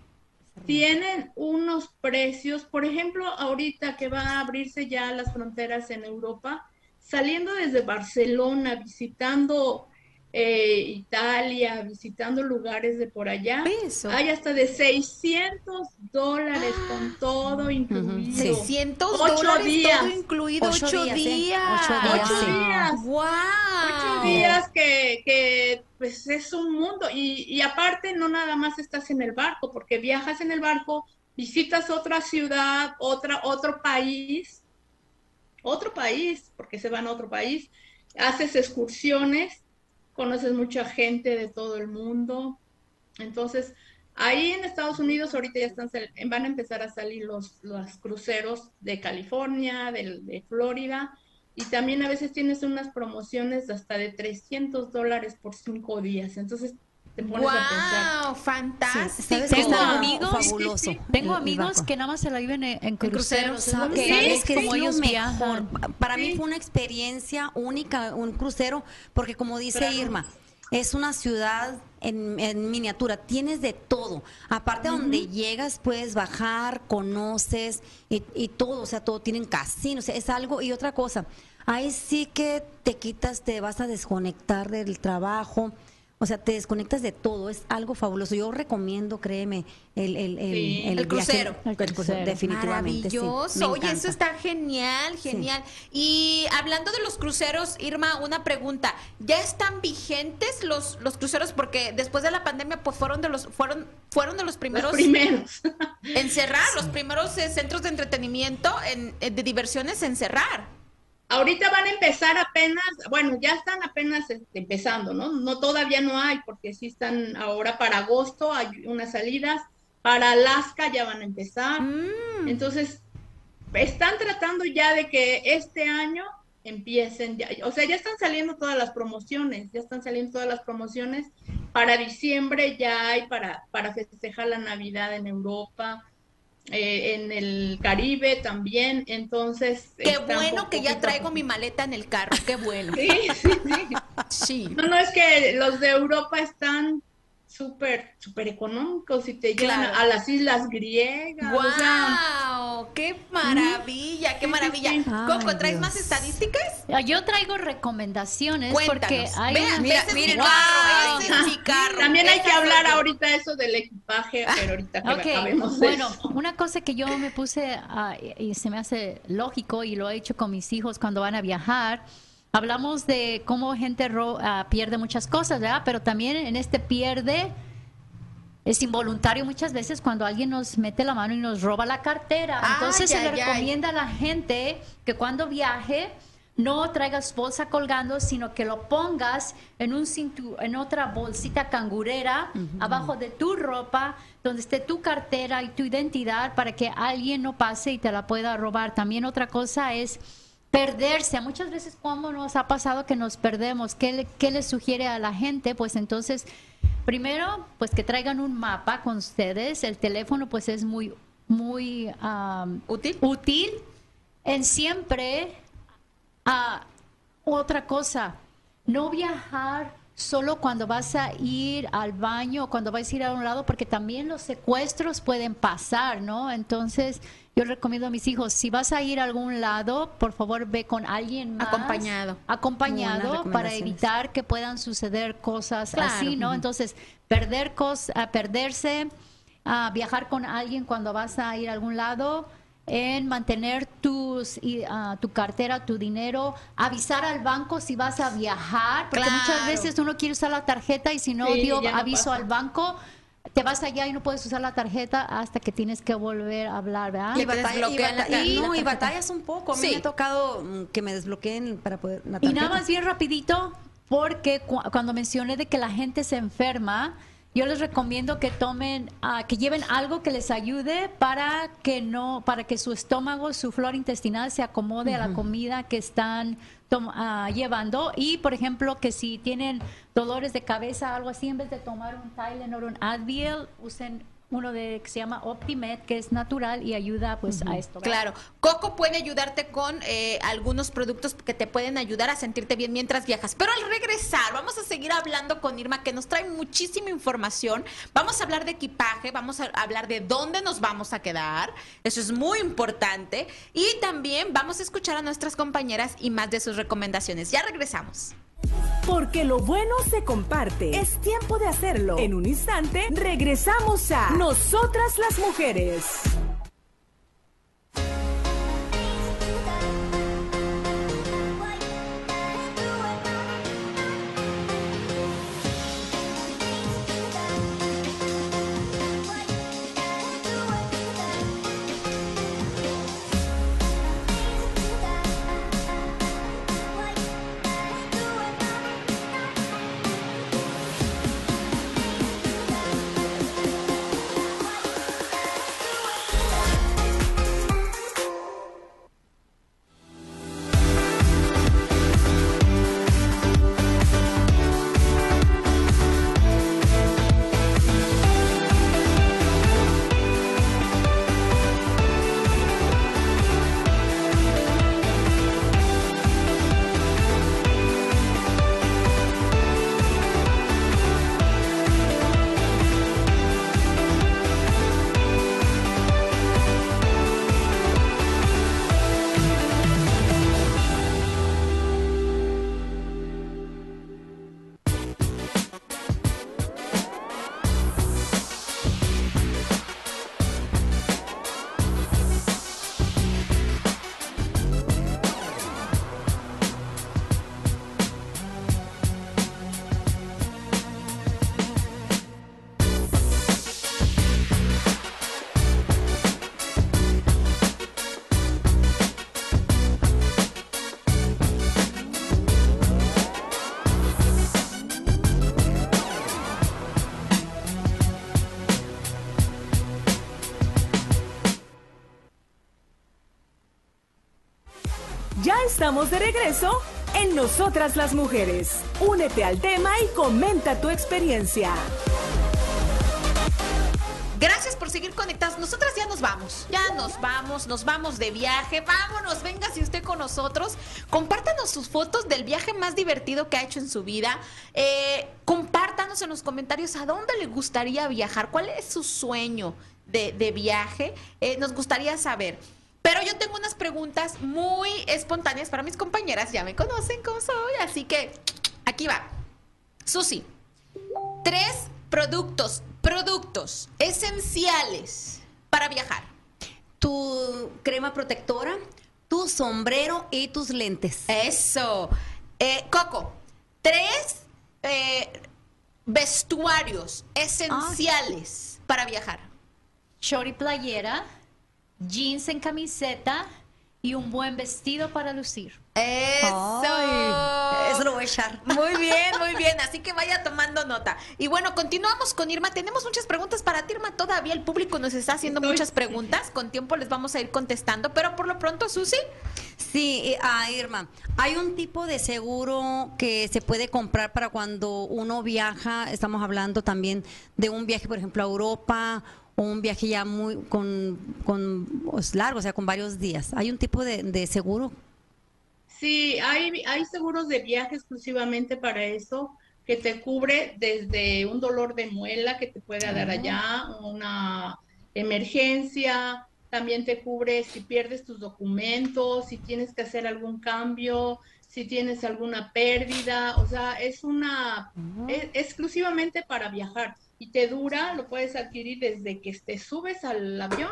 tienen unos precios, por ejemplo, ahorita que va a abrirse ya las fronteras en Europa, saliendo desde Barcelona, visitando eh, Italia, visitando lugares de por allá. Hay hasta de 600 dólares con todo incluido. 600 dólares días. todo incluido, 8 días. días. 8 días. Wow. 8 días que, que pues es un mundo. Y, y aparte no nada más estás en el barco, porque viajas en el barco, visitas otra ciudad, otra, otro país, otro país, porque se van a otro país, haces excursiones conoces mucha gente de todo el mundo. Entonces, ahí en Estados Unidos ahorita ya están, van a empezar a salir los, los cruceros de California, de, de Florida, y también a veces tienes unas promociones hasta de 300 dólares por cinco días. Entonces, te pones a pensar. fantástico. tengo amigos, fabuloso. (laughs) Tengo amigos que nada más se la viven en, cruceros. ¿Sabes? que como ellos viajan. Para mí fue una experiencia única, un crucero, porque como dice Irma, es una ciudad en, miniatura, tienes de todo. Aparte donde llegas puedes bajar, conoces y, y, todo, o sea, todo tienen casinos, es algo y otra cosa. Ahí sí que te quitas, te vas a desconectar del trabajo o sea, te desconectas de todo, es algo fabuloso. Yo recomiendo, créeme, el, el, el, crucero. el, crucero. Definitivamente. Maravilloso. Oye, eso está genial, genial. Y hablando de los cruceros, Irma, una pregunta. ¿Ya están vigentes los, los cruceros? Porque después de la pandemia, pues fueron de los, fueron, fueron de los primeros. Los primeros. (laughs) en cerrar, los primeros eh, centros de entretenimiento, en, eh, de diversiones en cerrar. Ahorita van a empezar apenas, bueno, ya están apenas este, empezando, ¿no? No todavía no hay, porque sí están ahora para agosto, hay unas salidas, para Alaska ya van a empezar. Mm. Entonces, están tratando ya de que este año empiecen ya, o sea, ya están saliendo todas las promociones, ya están saliendo todas las promociones. Para diciembre ya hay para, para festejar la Navidad en Europa eh, en el Caribe también, entonces... Qué bueno que ya traigo mi maleta en el carro, qué bueno. Sí, sí, sí. No, no, es que los de Europa están súper, súper económicos y te llevan a las islas griegas. ¡Wow! ¡Qué maravilla! ¡Qué maravilla! Coco, ¿traes más estadísticas? Ah, yo traigo recomendaciones porque hay mira, miren, wow. es mi carro. También hay que hablar ahorita eso del equipaje, pero ahorita que acabemos Bueno, una cosa que yo me puse y se me hace lógico y lo he hecho con mis hijos cuando van a viajar hablamos de cómo gente ah, pierde muchas cosas, ¿verdad? Pero también en este pierde es involuntario muchas veces cuando alguien nos mete la mano y nos roba la cartera. Entonces se le recomienda a la gente que cuando viaje no traigas bolsa colgando, sino que lo pongas en un cintu en otra bolsita cangurera abajo de tu ropa, donde esté tu cartera y tu identidad para que alguien no pase y te la pueda robar. También otra cosa es perderse. Muchas veces, ¿cómo nos ha pasado que nos perdemos? ¿Qué le, qué le sugiere a la gente? Pues entonces, primero, pues que traigan un mapa con ustedes. El teléfono, pues es muy, muy útil. Útil. En siempre, uh, otra cosa, no viajar solo cuando vas a ir al baño o cuando vas a ir a un lado, porque también los secuestros pueden pasar, ¿no? Entonces, yo recomiendo a mis hijos, si vas a ir a algún lado, por favor ve con alguien más. Acompañado. Acompañado para evitar que puedan suceder cosas así, ¿no? Entonces, perder cosas, perderse, a viajar con alguien cuando vas a ir a algún lado, en mantener tus, uh, tu cartera, tu dinero, avisar al banco si vas a viajar, porque muchas veces uno quiere usar la tarjeta y si no dio aviso al banco, te vas allá y no puedes usar la tarjeta hasta que tienes que volver a hablar, ¿verdad? Y, y, batallas un poco. A mí me ha tocado mm, que me desbloqueen para poder Y nada más bien rapidito, porque cuando mencioné de que la gente se enferma, yo les recomiendo que tomen, ah, que lleven algo que les ayude para que no, para que su estómago, su flora intestinal se acomode a la comida que están ah, llevando. Y, por ejemplo, que si tienen dolores de cabeza, algo así, en vez de tomar un Tylenol o un Advil, usen uno de que se llama Optimed, que es natural y ayuda pues a esto. Claro, Coco puede ayudarte con eh, algunos productos que te pueden ayudar a sentirte bien mientras viajas. Pero al regresar, vamos a seguir hablando con Irma, que nos trae muchísima información. Vamos a hablar de equipaje, vamos a hablar de dónde nos vamos a quedar. Eso es muy importante. Y también vamos a escuchar a nuestras compañeras y más de sus recomendaciones. Ya regresamos. Porque lo bueno se comparte. Es tiempo de hacerlo. En un instante, regresamos a Nosotras las Mujeres. Estamos de regreso en Nosotras las Mujeres. Únete al tema y comenta tu experiencia. Gracias por seguir conectados. Nosotras ya nos vamos. Ya nos vamos, nos vamos de viaje. Vámonos, venga si usted con nosotros. Compártanos sus fotos del viaje más divertido que ha hecho en su vida. Eh, compártanos en los comentarios a dónde le gustaría viajar. ¿Cuál es su sueño de, viaje? Eh, nos gustaría saber. Pero yo tengo unas preguntas muy espontáneas para mis compañeras. Ya me conocen cómo soy. Así que aquí va. Susi, tres productos, productos esenciales para viajar. Tu crema protectora, tu sombrero y tus lentes. Eso. Eh, Coco, tres eh, vestuarios esenciales para viajar. Short y playera jeans en camiseta y un buen vestido para lucir. Eso. eso lo voy a echar. Muy bien, muy bien. (laughs) Así que vaya tomando nota. Y bueno, continuamos con Irma. Tenemos muchas preguntas para ti, Irma. Todavía el público nos está haciendo muchas preguntas. Con tiempo les vamos a ir contestando. Pero por lo pronto, Susi. Sí, ah, Irma. Hay un tipo de seguro que se puede comprar para cuando uno viaja. Estamos hablando también de un viaje, por ejemplo, a Europa un viaje ya muy con, con pues, largo, o sea, con varios días. ¿Hay un tipo de, seguro? Sí, hay, hay seguros de viaje exclusivamente para eso, que te cubre desde un dolor de muela que te puede dar ah. allá, una emergencia, también te cubre si pierdes tus documentos, si tienes que hacer algún cambio, si tienes alguna pérdida, o sea, es una, ah. es, exclusivamente para viajar y te dura, lo puedes adquirir desde que te subes al avión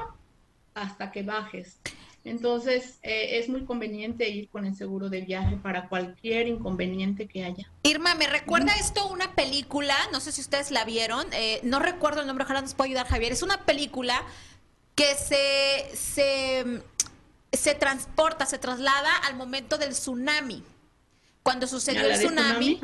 hasta que bajes. Entonces, eh, es muy conveniente ir con el seguro de viaje para cualquier inconveniente que haya. Irma, me recuerda esto una película, no sé si ustedes la vieron, eh, no recuerdo el nombre, ojalá nos pueda ayudar Javier. Es una película que se, se, se transporta, se traslada al momento del tsunami. Cuando sucedió el tsunami,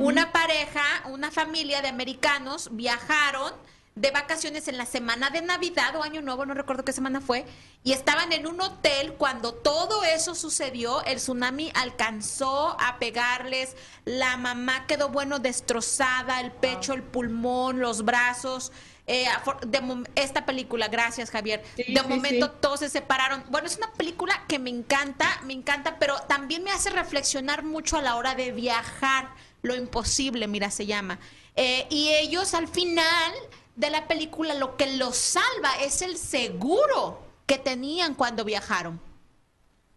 Una pareja, una familia de americanos viajaron de vacaciones en la semana de Navidad o Año Nuevo, no recuerdo qué semana fue, y estaban en un hotel cuando todo eso sucedió, el tsunami alcanzó a pegarles, la mamá quedó bueno destrozada, el pecho, el pulmón, los brazos. Eh, de esta película, gracias Javier. de momento todos se separaron. Bueno, es una película que me encanta, me encanta, pero también me hace reflexionar mucho a la hora de viajar. Lo imposible, mira, se llama. Eh, y ellos al final de la película lo que los salva es el seguro que tenían cuando viajaron.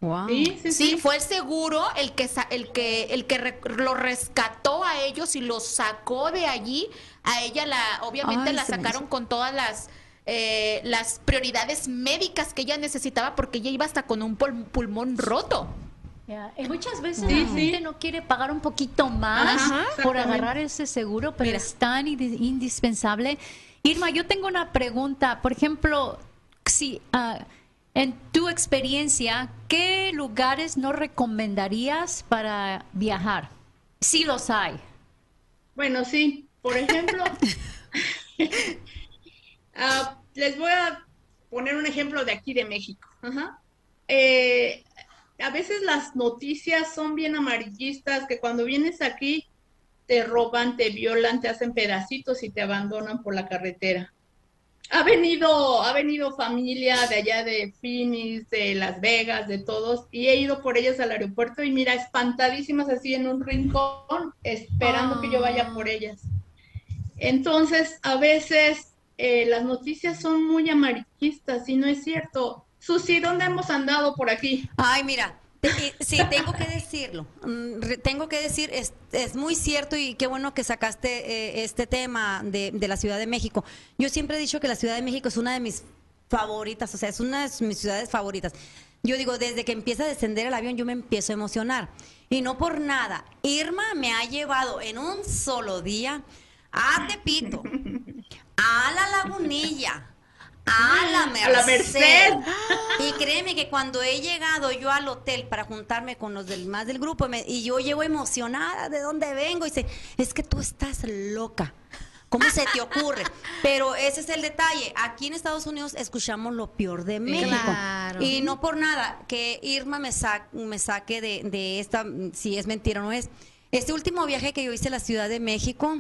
Wow. Sí, fue el seguro el que el que el que lo rescató a ellos y los sacó de allí. A ella la obviamente la sacaron con todas las eh, las prioridades médicas que ella necesitaba porque ella iba hasta con un pulmón roto. Y muchas veces la gente no quiere pagar un poquito más por agarrar ese seguro, pero es tan indispensable. Irma, yo tengo una pregunta. Por ejemplo, si ah, en tu experiencia, ¿qué lugares no recomendarías para viajar? Si los hay. Bueno, sí. Por ejemplo, (laughs) ah, les voy a poner un ejemplo de aquí de México. Eh, a veces las noticias son bien amarillistas, que cuando vienes aquí te roban, te violan, te hacen pedacitos y te abandonan por la carretera. Ha venido, ha venido familia de allá de Phoenix, de Las Vegas, de todos, y he ido por ellas al aeropuerto y mira, espantadísimas así en un rincón, esperando que yo vaya por ellas. Entonces, a veces eh, las noticias son muy amarillistas y no es cierto. Susi, ¿dónde hemos andado por aquí? Ay, mira, Sí, tengo que decirlo. Mm, tengo que decir, es, es muy cierto y qué bueno que sacaste eh, este tema de, de, la Ciudad de México. Yo siempre he dicho que la Ciudad de México es una de mis favoritas, o sea, es una de mis ciudades favoritas. Yo digo, desde que empieza a descender el avión yo me empiezo a emocionar. Y no por nada. Irma me ha llevado en un solo día a Tepito, a la Lagunilla, a la Merced. Y créeme que cuando he llegado yo al hotel para juntarme con los demás del grupo y yo llego emocionada de dónde vengo y dice, es que tú estás loca. ¿Cómo se te ocurre? (laughs) Pero ese es el detalle. Aquí en Estados Unidos escuchamos lo peor de México. Y no por nada que Irma me, me saque de, de, esta, si es mentira o no es. Este último viaje que yo hice a la Ciudad de México,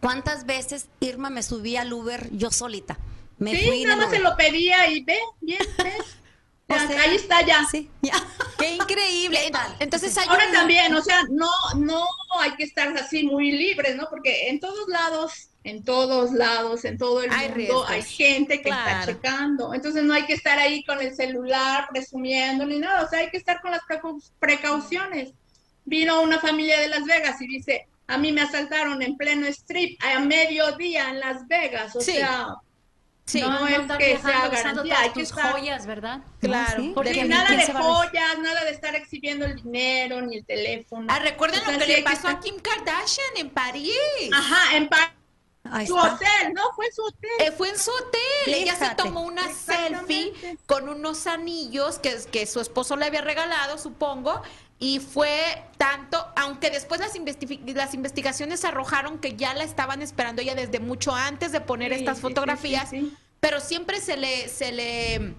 ¿cuántas veces Irma me subí al Uber yo solita? Sí, nada más se lo pedía y ve, bien, ve. (laughs) ahí está ya. Sí, (laughs) Qué increíble. Entonces ahora también, o sea, no, no hay que estar así muy libres, ¿no? Porque en todos lados, en todos lados, en todo el mundo hay gente que está checando. Entonces no hay que estar ahí con el celular presumiendo ni nada. O sea, hay que estar con las precauciones. Vino una familia de Las Vegas y dice, a mí me asaltaron en pleno strip a mediodía en Las Vegas. O sea, Sí, no, es que sea garantía, hay que estar... joyas, ¿verdad? Claro, porque nada de joyas, nada de estar exhibiendo el dinero ni el teléfono. Ah, recuerden lo que le pasó a Kim Kardashian en París. Ajá, en París. su hotel, ¿no? Fue en su hotel. Eh, fue en su hotel. Ella se tomó una selfie con unos anillos que, que su esposo le había regalado, supongo, y fue tanto, aunque después las, las investigaciones arrojaron que ya la estaban esperando ella desde mucho antes de poner estas fotografías, pero siempre se le, se le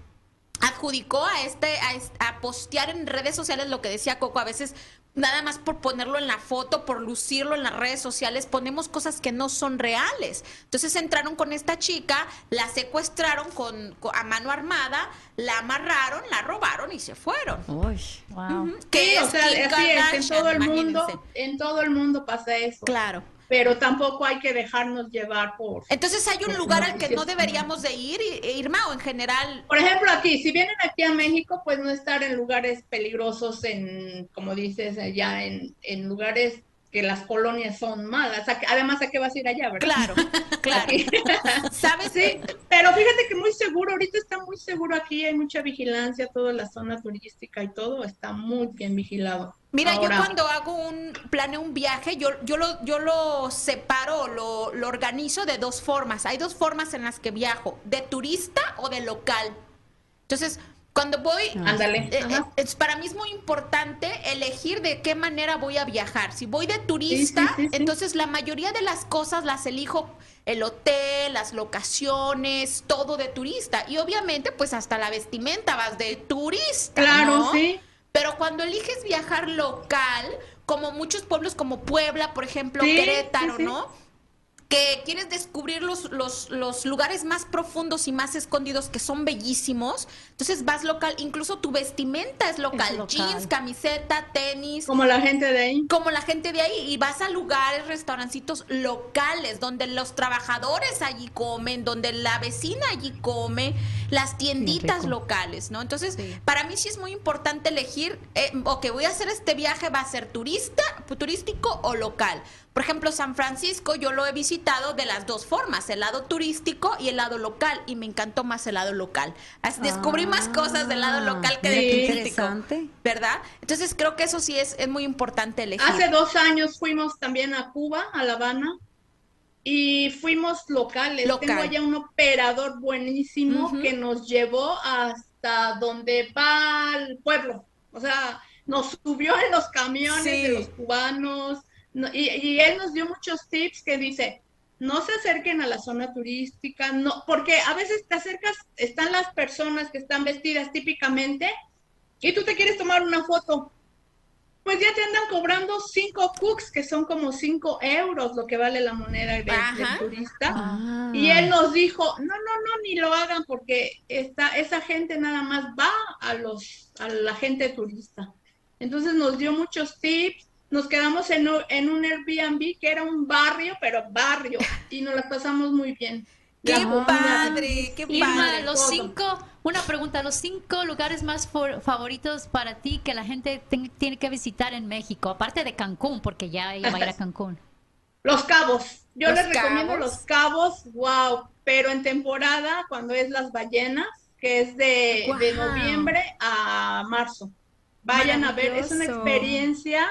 adjudicó a este a, a, postear en redes sociales lo que decía Coco a veces nada más por ponerlo en la foto, por lucirlo en las redes sociales, ponemos cosas que no son reales. Entonces entraron con esta chica, la secuestraron con, a mano armada, la amarraron, la robaron y se fueron. Uy, wow. Que o sea, así es, en todo el mundo, en todo el mundo pasa eso. Claro pero tampoco hay que dejarnos llevar por... Entonces hay un lugar al que no deberíamos de ir, Irma, o en general... Por ejemplo, aquí, si vienen aquí a México, pues no estar en lugares peligrosos, en, como dices, ya en, en lugares que las colonias son malas. Además, ¿a qué vas a ir allá, verdad? Claro, (laughs) claro. (laughs) ¿Sabes? Sí, pero fíjate que muy seguro, ahorita está muy seguro aquí, hay mucha vigilancia, toda la zona turística y todo está muy bien vigilado. Mira, yo cuando hago un, planeo un viaje, yo, yo, lo, yo lo separo, lo, lo organizo de dos formas. Hay dos formas en las que viajo, de turista o de local. Entonces, Cuando voy, ah. Ándale. Eh, eh, es, para mí es muy importante elegir de qué manera voy a viajar. Si voy de turista, entonces la mayoría de las cosas las elijo el hotel, las locaciones, todo de turista. Y obviamente, pues hasta la vestimenta vas de turista. Claro, sí. Pero cuando eliges viajar local, como muchos pueblos como Puebla, por ejemplo, Querétaro, ¿no? Que quieres descubrir los, los, los, lugares más profundos y más escondidos que son bellísimos, entonces vas local, incluso tu vestimenta es local, jeans, camiseta, tenis. Como la gente de ahí. Como la gente de ahí, y vas a lugares, restaurancitos locales, donde los trabajadores allí comen, donde la vecina allí come, las tienditas locales, ¿no? Entonces, para mí sí es muy importante elegir, eh, ok, voy a hacer este viaje, va a ser turista, turístico o local. Por ejemplo, San Francisco yo lo he visitado de las dos formas, el lado turístico y el lado local, y me encantó más el lado local. descubrí más cosas del lado local que del turístico. ¿Verdad? Entonces creo que eso sí es, es muy importante elegir. Hace dos años fuimos también a Cuba, a La Habana, y fuimos locales. Tengo allá un operador buenísimo que nos llevó hasta donde va el pueblo. O sea, nos subió en los camiones de los cubanos y, él nos dio muchos tips que dice, no se acerquen a la zona turística, no, porque a veces te acercas, están las personas que están vestidas típicamente y tú te quieres tomar una foto. Pues ya te andan cobrando cinco cooks, que son como cinco euros lo que vale la moneda del turista. Ah. Y él nos dijo, no, no, no, ni lo hagan porque esta, esa gente nada más va a, los, a la gente turista. Entonces nos dio muchos tips nos quedamos en, en un Airbnb que era un barrio, pero barrio, y nos la pasamos muy bien. ¡Qué padre! ¡Qué padre! los cinco, una pregunta, los cinco lugares más favoritos para ti que la gente tiene que visitar en México, aparte de Cancún, porque ya ella va a ir a (laughs) Cancún. Los Cabos. Yo les recomiendo Los Cabos, wow, pero en temporada, cuando es las ballenas, que es de, de noviembre a marzo. Vayan a ver, es una experiencia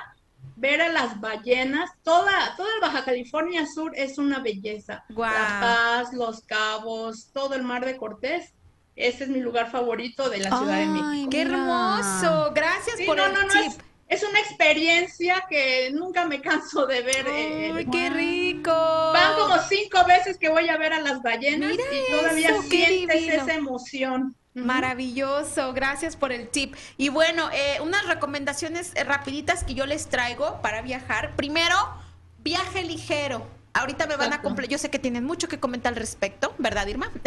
ver a las ballenas, toda, toda el Baja California Sur es una belleza. La Paz, Los Cabos, todo el Mar de Cortés. Ese es mi lugar favorito de la Ciudad de México. ¡Qué hermoso! Gracias por el tip. Es, una experiencia que nunca me canso de ver. Eh, ¡Ay, qué rico! Van como cinco veces que voy a ver a las ballenas y todavía sientes esa emoción. Maravilloso, gracias por el tip. Y bueno, eh, unas recomendaciones eh, rapiditas que yo les traigo para viajar. Primero, viaje ligero. Ahorita me van a completar, yo sé que tienen mucho que comentar al respecto, ¿verdad, Irma? (laughs)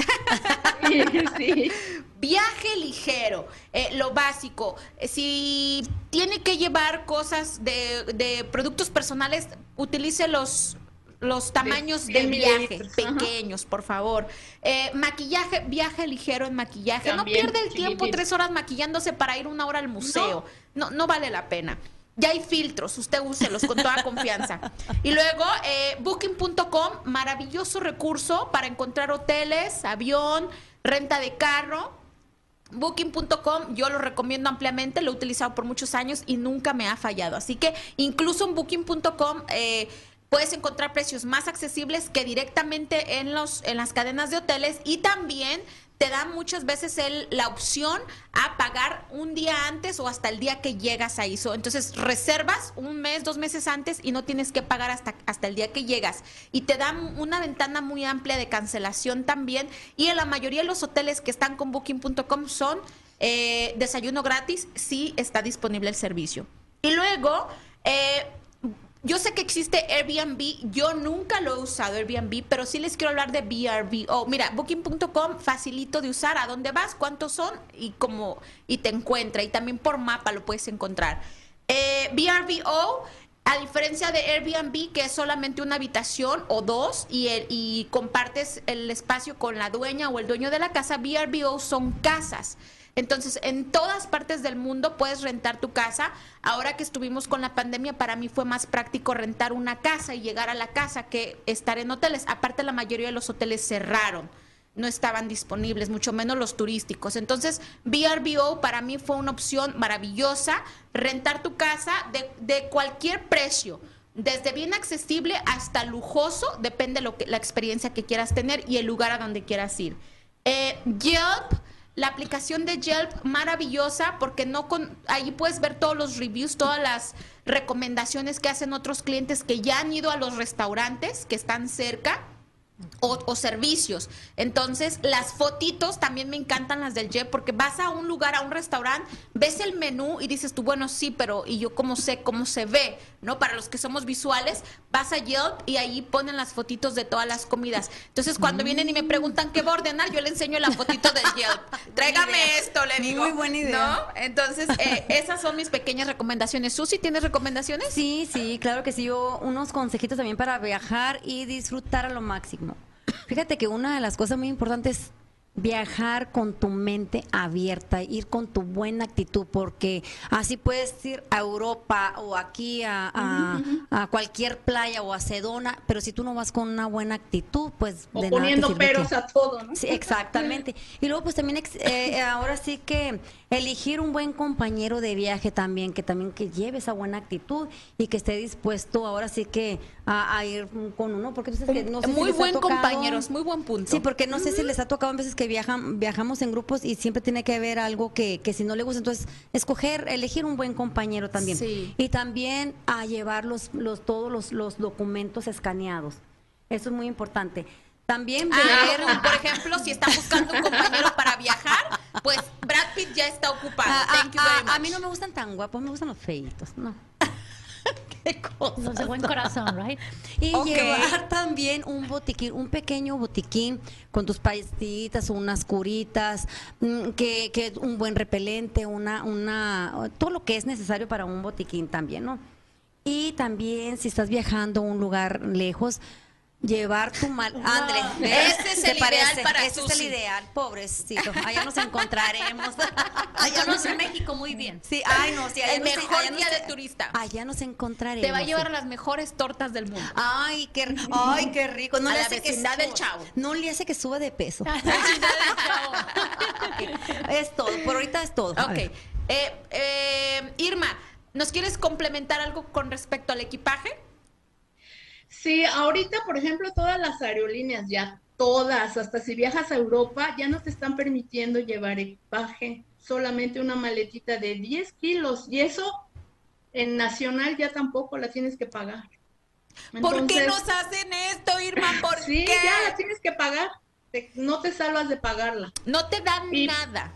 Sí, (laughs) Viaje ligero, eh, lo básico. Si tiene que llevar cosas de, de productos personales, utilice los los tamaños de, viaje pequeños, por favor. Eh, maquillaje, viaje ligero en maquillaje. no pierde el tiempo tres horas maquillándose para ir una hora al museo. No, no, vale la pena. Ya hay filtros, usted úselos con toda confianza. Y luego, eh, booking.com, maravilloso recurso para encontrar hoteles, avión, renta de carro. Booking.com yo lo recomiendo ampliamente, lo he utilizado por muchos años y nunca me ha fallado. Así que incluso en Booking.com eh, puedes encontrar precios más accesibles que directamente en, los, en las cadenas de hoteles y también te dan muchas veces el, la opción a pagar un día antes o hasta el día que llegas ahí. So, entonces reservas un mes, dos meses antes y no tienes que pagar hasta, hasta el día que llegas. Y te dan una ventana muy amplia de cancelación también. Y en la mayoría de los hoteles que están con booking.com son eh, desayuno gratis, sí está disponible el servicio. Y luego... Eh, yo sé que existe Airbnb, yo nunca lo he usado Airbnb, pero sí les quiero hablar de VRBO. Mira, booking.com facilito de usar, a dónde vas, cuántos son y cómo y te encuentra y también por mapa lo puedes encontrar. Eh, a diferencia de Airbnb, que es solamente una habitación o dos y, y compartes el espacio con la dueña o el dueño de la casa, VRBO son casas. Entonces, en todas partes del mundo puedes rentar tu casa. Ahora que estuvimos con la pandemia, para mí fue más práctico rentar una casa y llegar a la casa que estar en hoteles. Aparte, la mayoría de los hoteles cerraron no estaban disponibles, mucho menos los turísticos. Entonces, VRBO para mí fue una opción maravillosa, rentar tu casa de, de cualquier precio, desde bien accesible hasta lujoso, depende de lo que, la experiencia que quieras tener y el lugar a donde quieras ir. Eh, Yelp la aplicación de Yelp maravillosa porque no con ahí puedes ver todos los reviews, todas las recomendaciones que hacen otros clientes que ya han ido a los restaurantes que están cerca o, servicios. Entonces, las fotitos también me encantan las del Jet porque vas a un lugar, a un restaurante, ves el menú y dices tú, bueno, sí, pero ¿y yo cómo sé cómo se ve? ¿No? Para los que somos visuales, vas a Yelp y ahí ponen las fotitos de todas las comidas. Entonces, cuando mm. vienen y me preguntan qué va a ordenar, yo le enseño la fotito del Yelp. (laughs) Tráigame esto, le digo. Muy buena idea. ¿No? Entonces, eh, esas son mis pequeñas recomendaciones. Susi, ¿tienes recomendaciones? Sí, sí, claro que sí. Yo unos consejitos también para viajar y disfrutar a lo máximo. Fíjate que una de las cosas muy importantes viajar con tu mente abierta, ir con tu buena actitud, porque así puedes ir a Europa o aquí a, cualquier playa o a Sedona, pero si tú no vas con una buena actitud, pues o poniendo peros a todo, ¿no? Sí, exactamente. Y luego pues también eh, ahora sí que elegir un buen compañero de viaje también, que también que lleve esa buena actitud y que esté dispuesto ahora sí que a, ir con uno, porque que no sé muy si buen compañeros, muy buen punto. Sí, porque no sé si les ha tocado a veces que viajan, viajamos en grupos y siempre tiene que haber algo que, que si no le gusta, entonces escoger, elegir un buen compañero también. Y también a llevar los, los, todos los, los documentos escaneados. Eso es muy importante. También ver, ah, por ejemplo, si está buscando un compañero para viajar, pues Brad Pitt ya está ocupado. Ah, ah, Thank you very much. A mí no me gustan tan guapos, me gustan los feitos, no. (laughs) Qué cosa. Los de buen corazón, right? Y llevar también un botiquín, un pequeño botiquín con tus pastillitas, unas curitas, mm, que, que un buen repelente, una, una, todo lo que es necesario para un botiquín también, ¿no? Y también si estás viajando a un lugar lejos, Llevar tu mal. André, ese es el ideal para Ese es el ideal, pobrecito. Allá nos encontraremos. (laughs) Allá conoce México muy bien. Sí, ay, no, sí, allá el mejor día de turista. Allá nos encontraremos. Te va a llevar las mejores tortas del mundo. Ay, qué, ay, qué rico. No le hace que suba, del chavo. No le hace que suba de peso. (laughs) (laughs) es todo, por ahorita es todo. Ok. Eh, eh, Irma, ¿nos quieres complementar algo con respecto al equipaje? Sí, ahorita, por ejemplo, todas las aerolíneas, ya todas, hasta si viajas a Europa, ya no te están permitiendo llevar equipaje, solamente una maletita de 10 kilos, y eso en nacional ya tampoco la tienes que pagar. ¿Por qué nos hacen esto, Irma? ¿Por sí, ya la tienes que pagar, no te salvas de pagarla. No te dan nada.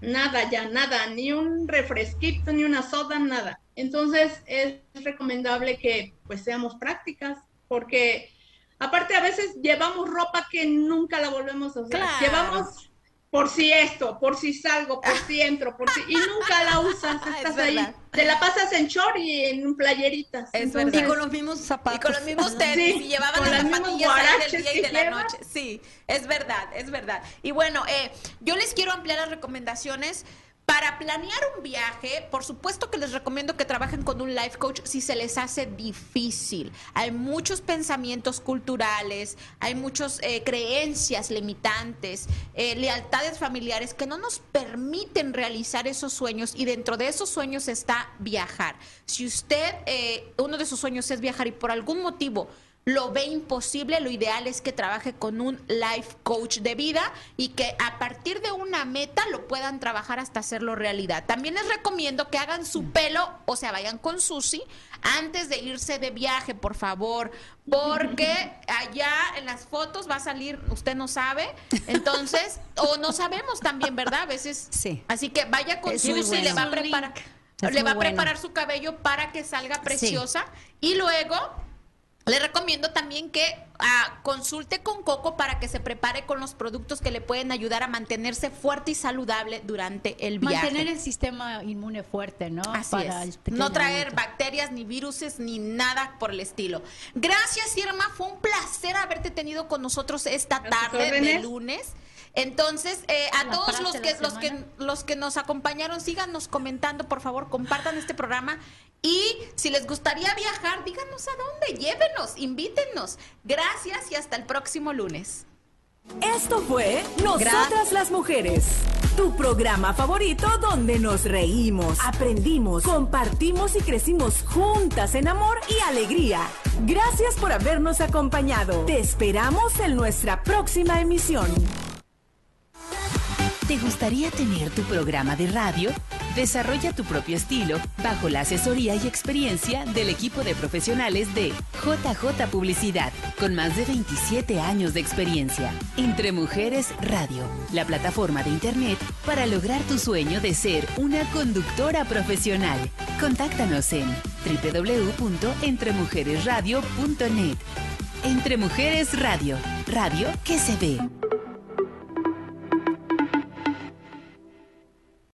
Nada, ya nada, ni un refresquito, ni una soda, nada. Entonces es recomendable que pues seamos prácticas, porque aparte a veces llevamos ropa que nunca la volvemos a usar. Llevamos por si esto, por si salgo, por (laughs) si entro, por si y nunca la usas, (laughs) estás ahí. Te la pasas en short y en playeritas. Es y con los mismos zapatos. Y con los mismos tenis y llevaban las zapatillas del día y de la noche. Sí, es verdad, es verdad. Y bueno, eh, yo les quiero ampliar las recomendaciones para planear un viaje, por supuesto que les recomiendo que trabajen con un life coach si se les hace difícil. Hay muchos pensamientos culturales, hay muchas eh, creencias limitantes, eh, lealtades familiares que no nos permiten realizar esos sueños y dentro de esos sueños está viajar. Si usted, eh, uno de sus sueños es viajar y por algún motivo lo ve imposible, lo ideal es que trabaje con un life coach de vida y que a partir de una meta lo puedan trabajar hasta hacerlo realidad. También les recomiendo que hagan su pelo o sea, vayan con Susi antes de irse de viaje, por favor, porque (laughs) allá en las fotos va a salir, usted no sabe, entonces, o no sabemos también, ¿verdad? A veces. Sí. Así que vaya con Susi, le va a preparar. le va a preparar su cabello para que salga preciosa y luego le recomiendo también que ah, consulte con Coco para que se prepare con los productos que le pueden ayudar a mantenerse fuerte y saludable durante el viaje. Mantener el sistema inmune fuerte, ¿no? Así es. No traer bacterias, ni viruses, ni nada por el estilo. Gracias, Irma. Fue un placer haberte tenido con nosotros esta tarde de lunes. Entonces, eh, a todos los que, los, que, los que nos acompañaron, síganos comentando, por favor, compartan este programa y si les gustaría viajar, díganos a dónde, llévenos, invítenos. Gracias y hasta el próximo lunes. Esto fue Nosotras las Mujeres, tu programa favorito donde nos reímos, aprendimos, compartimos y crecimos juntas en amor y alegría. Gracias por habernos acompañado. Te esperamos en nuestra próxima emisión. ¿Te gustaría tener tu programa de radio? Desarrolla tu propio estilo bajo la asesoría y experiencia del equipo de profesionales de JJ Publicidad, con más de 27 años de experiencia. Entre Mujeres Radio, la plataforma de Internet para lograr tu sueño de ser una conductora profesional. Contáctanos en www.entremujeresradio.net. Entre Mujeres Radio, radio que se ve.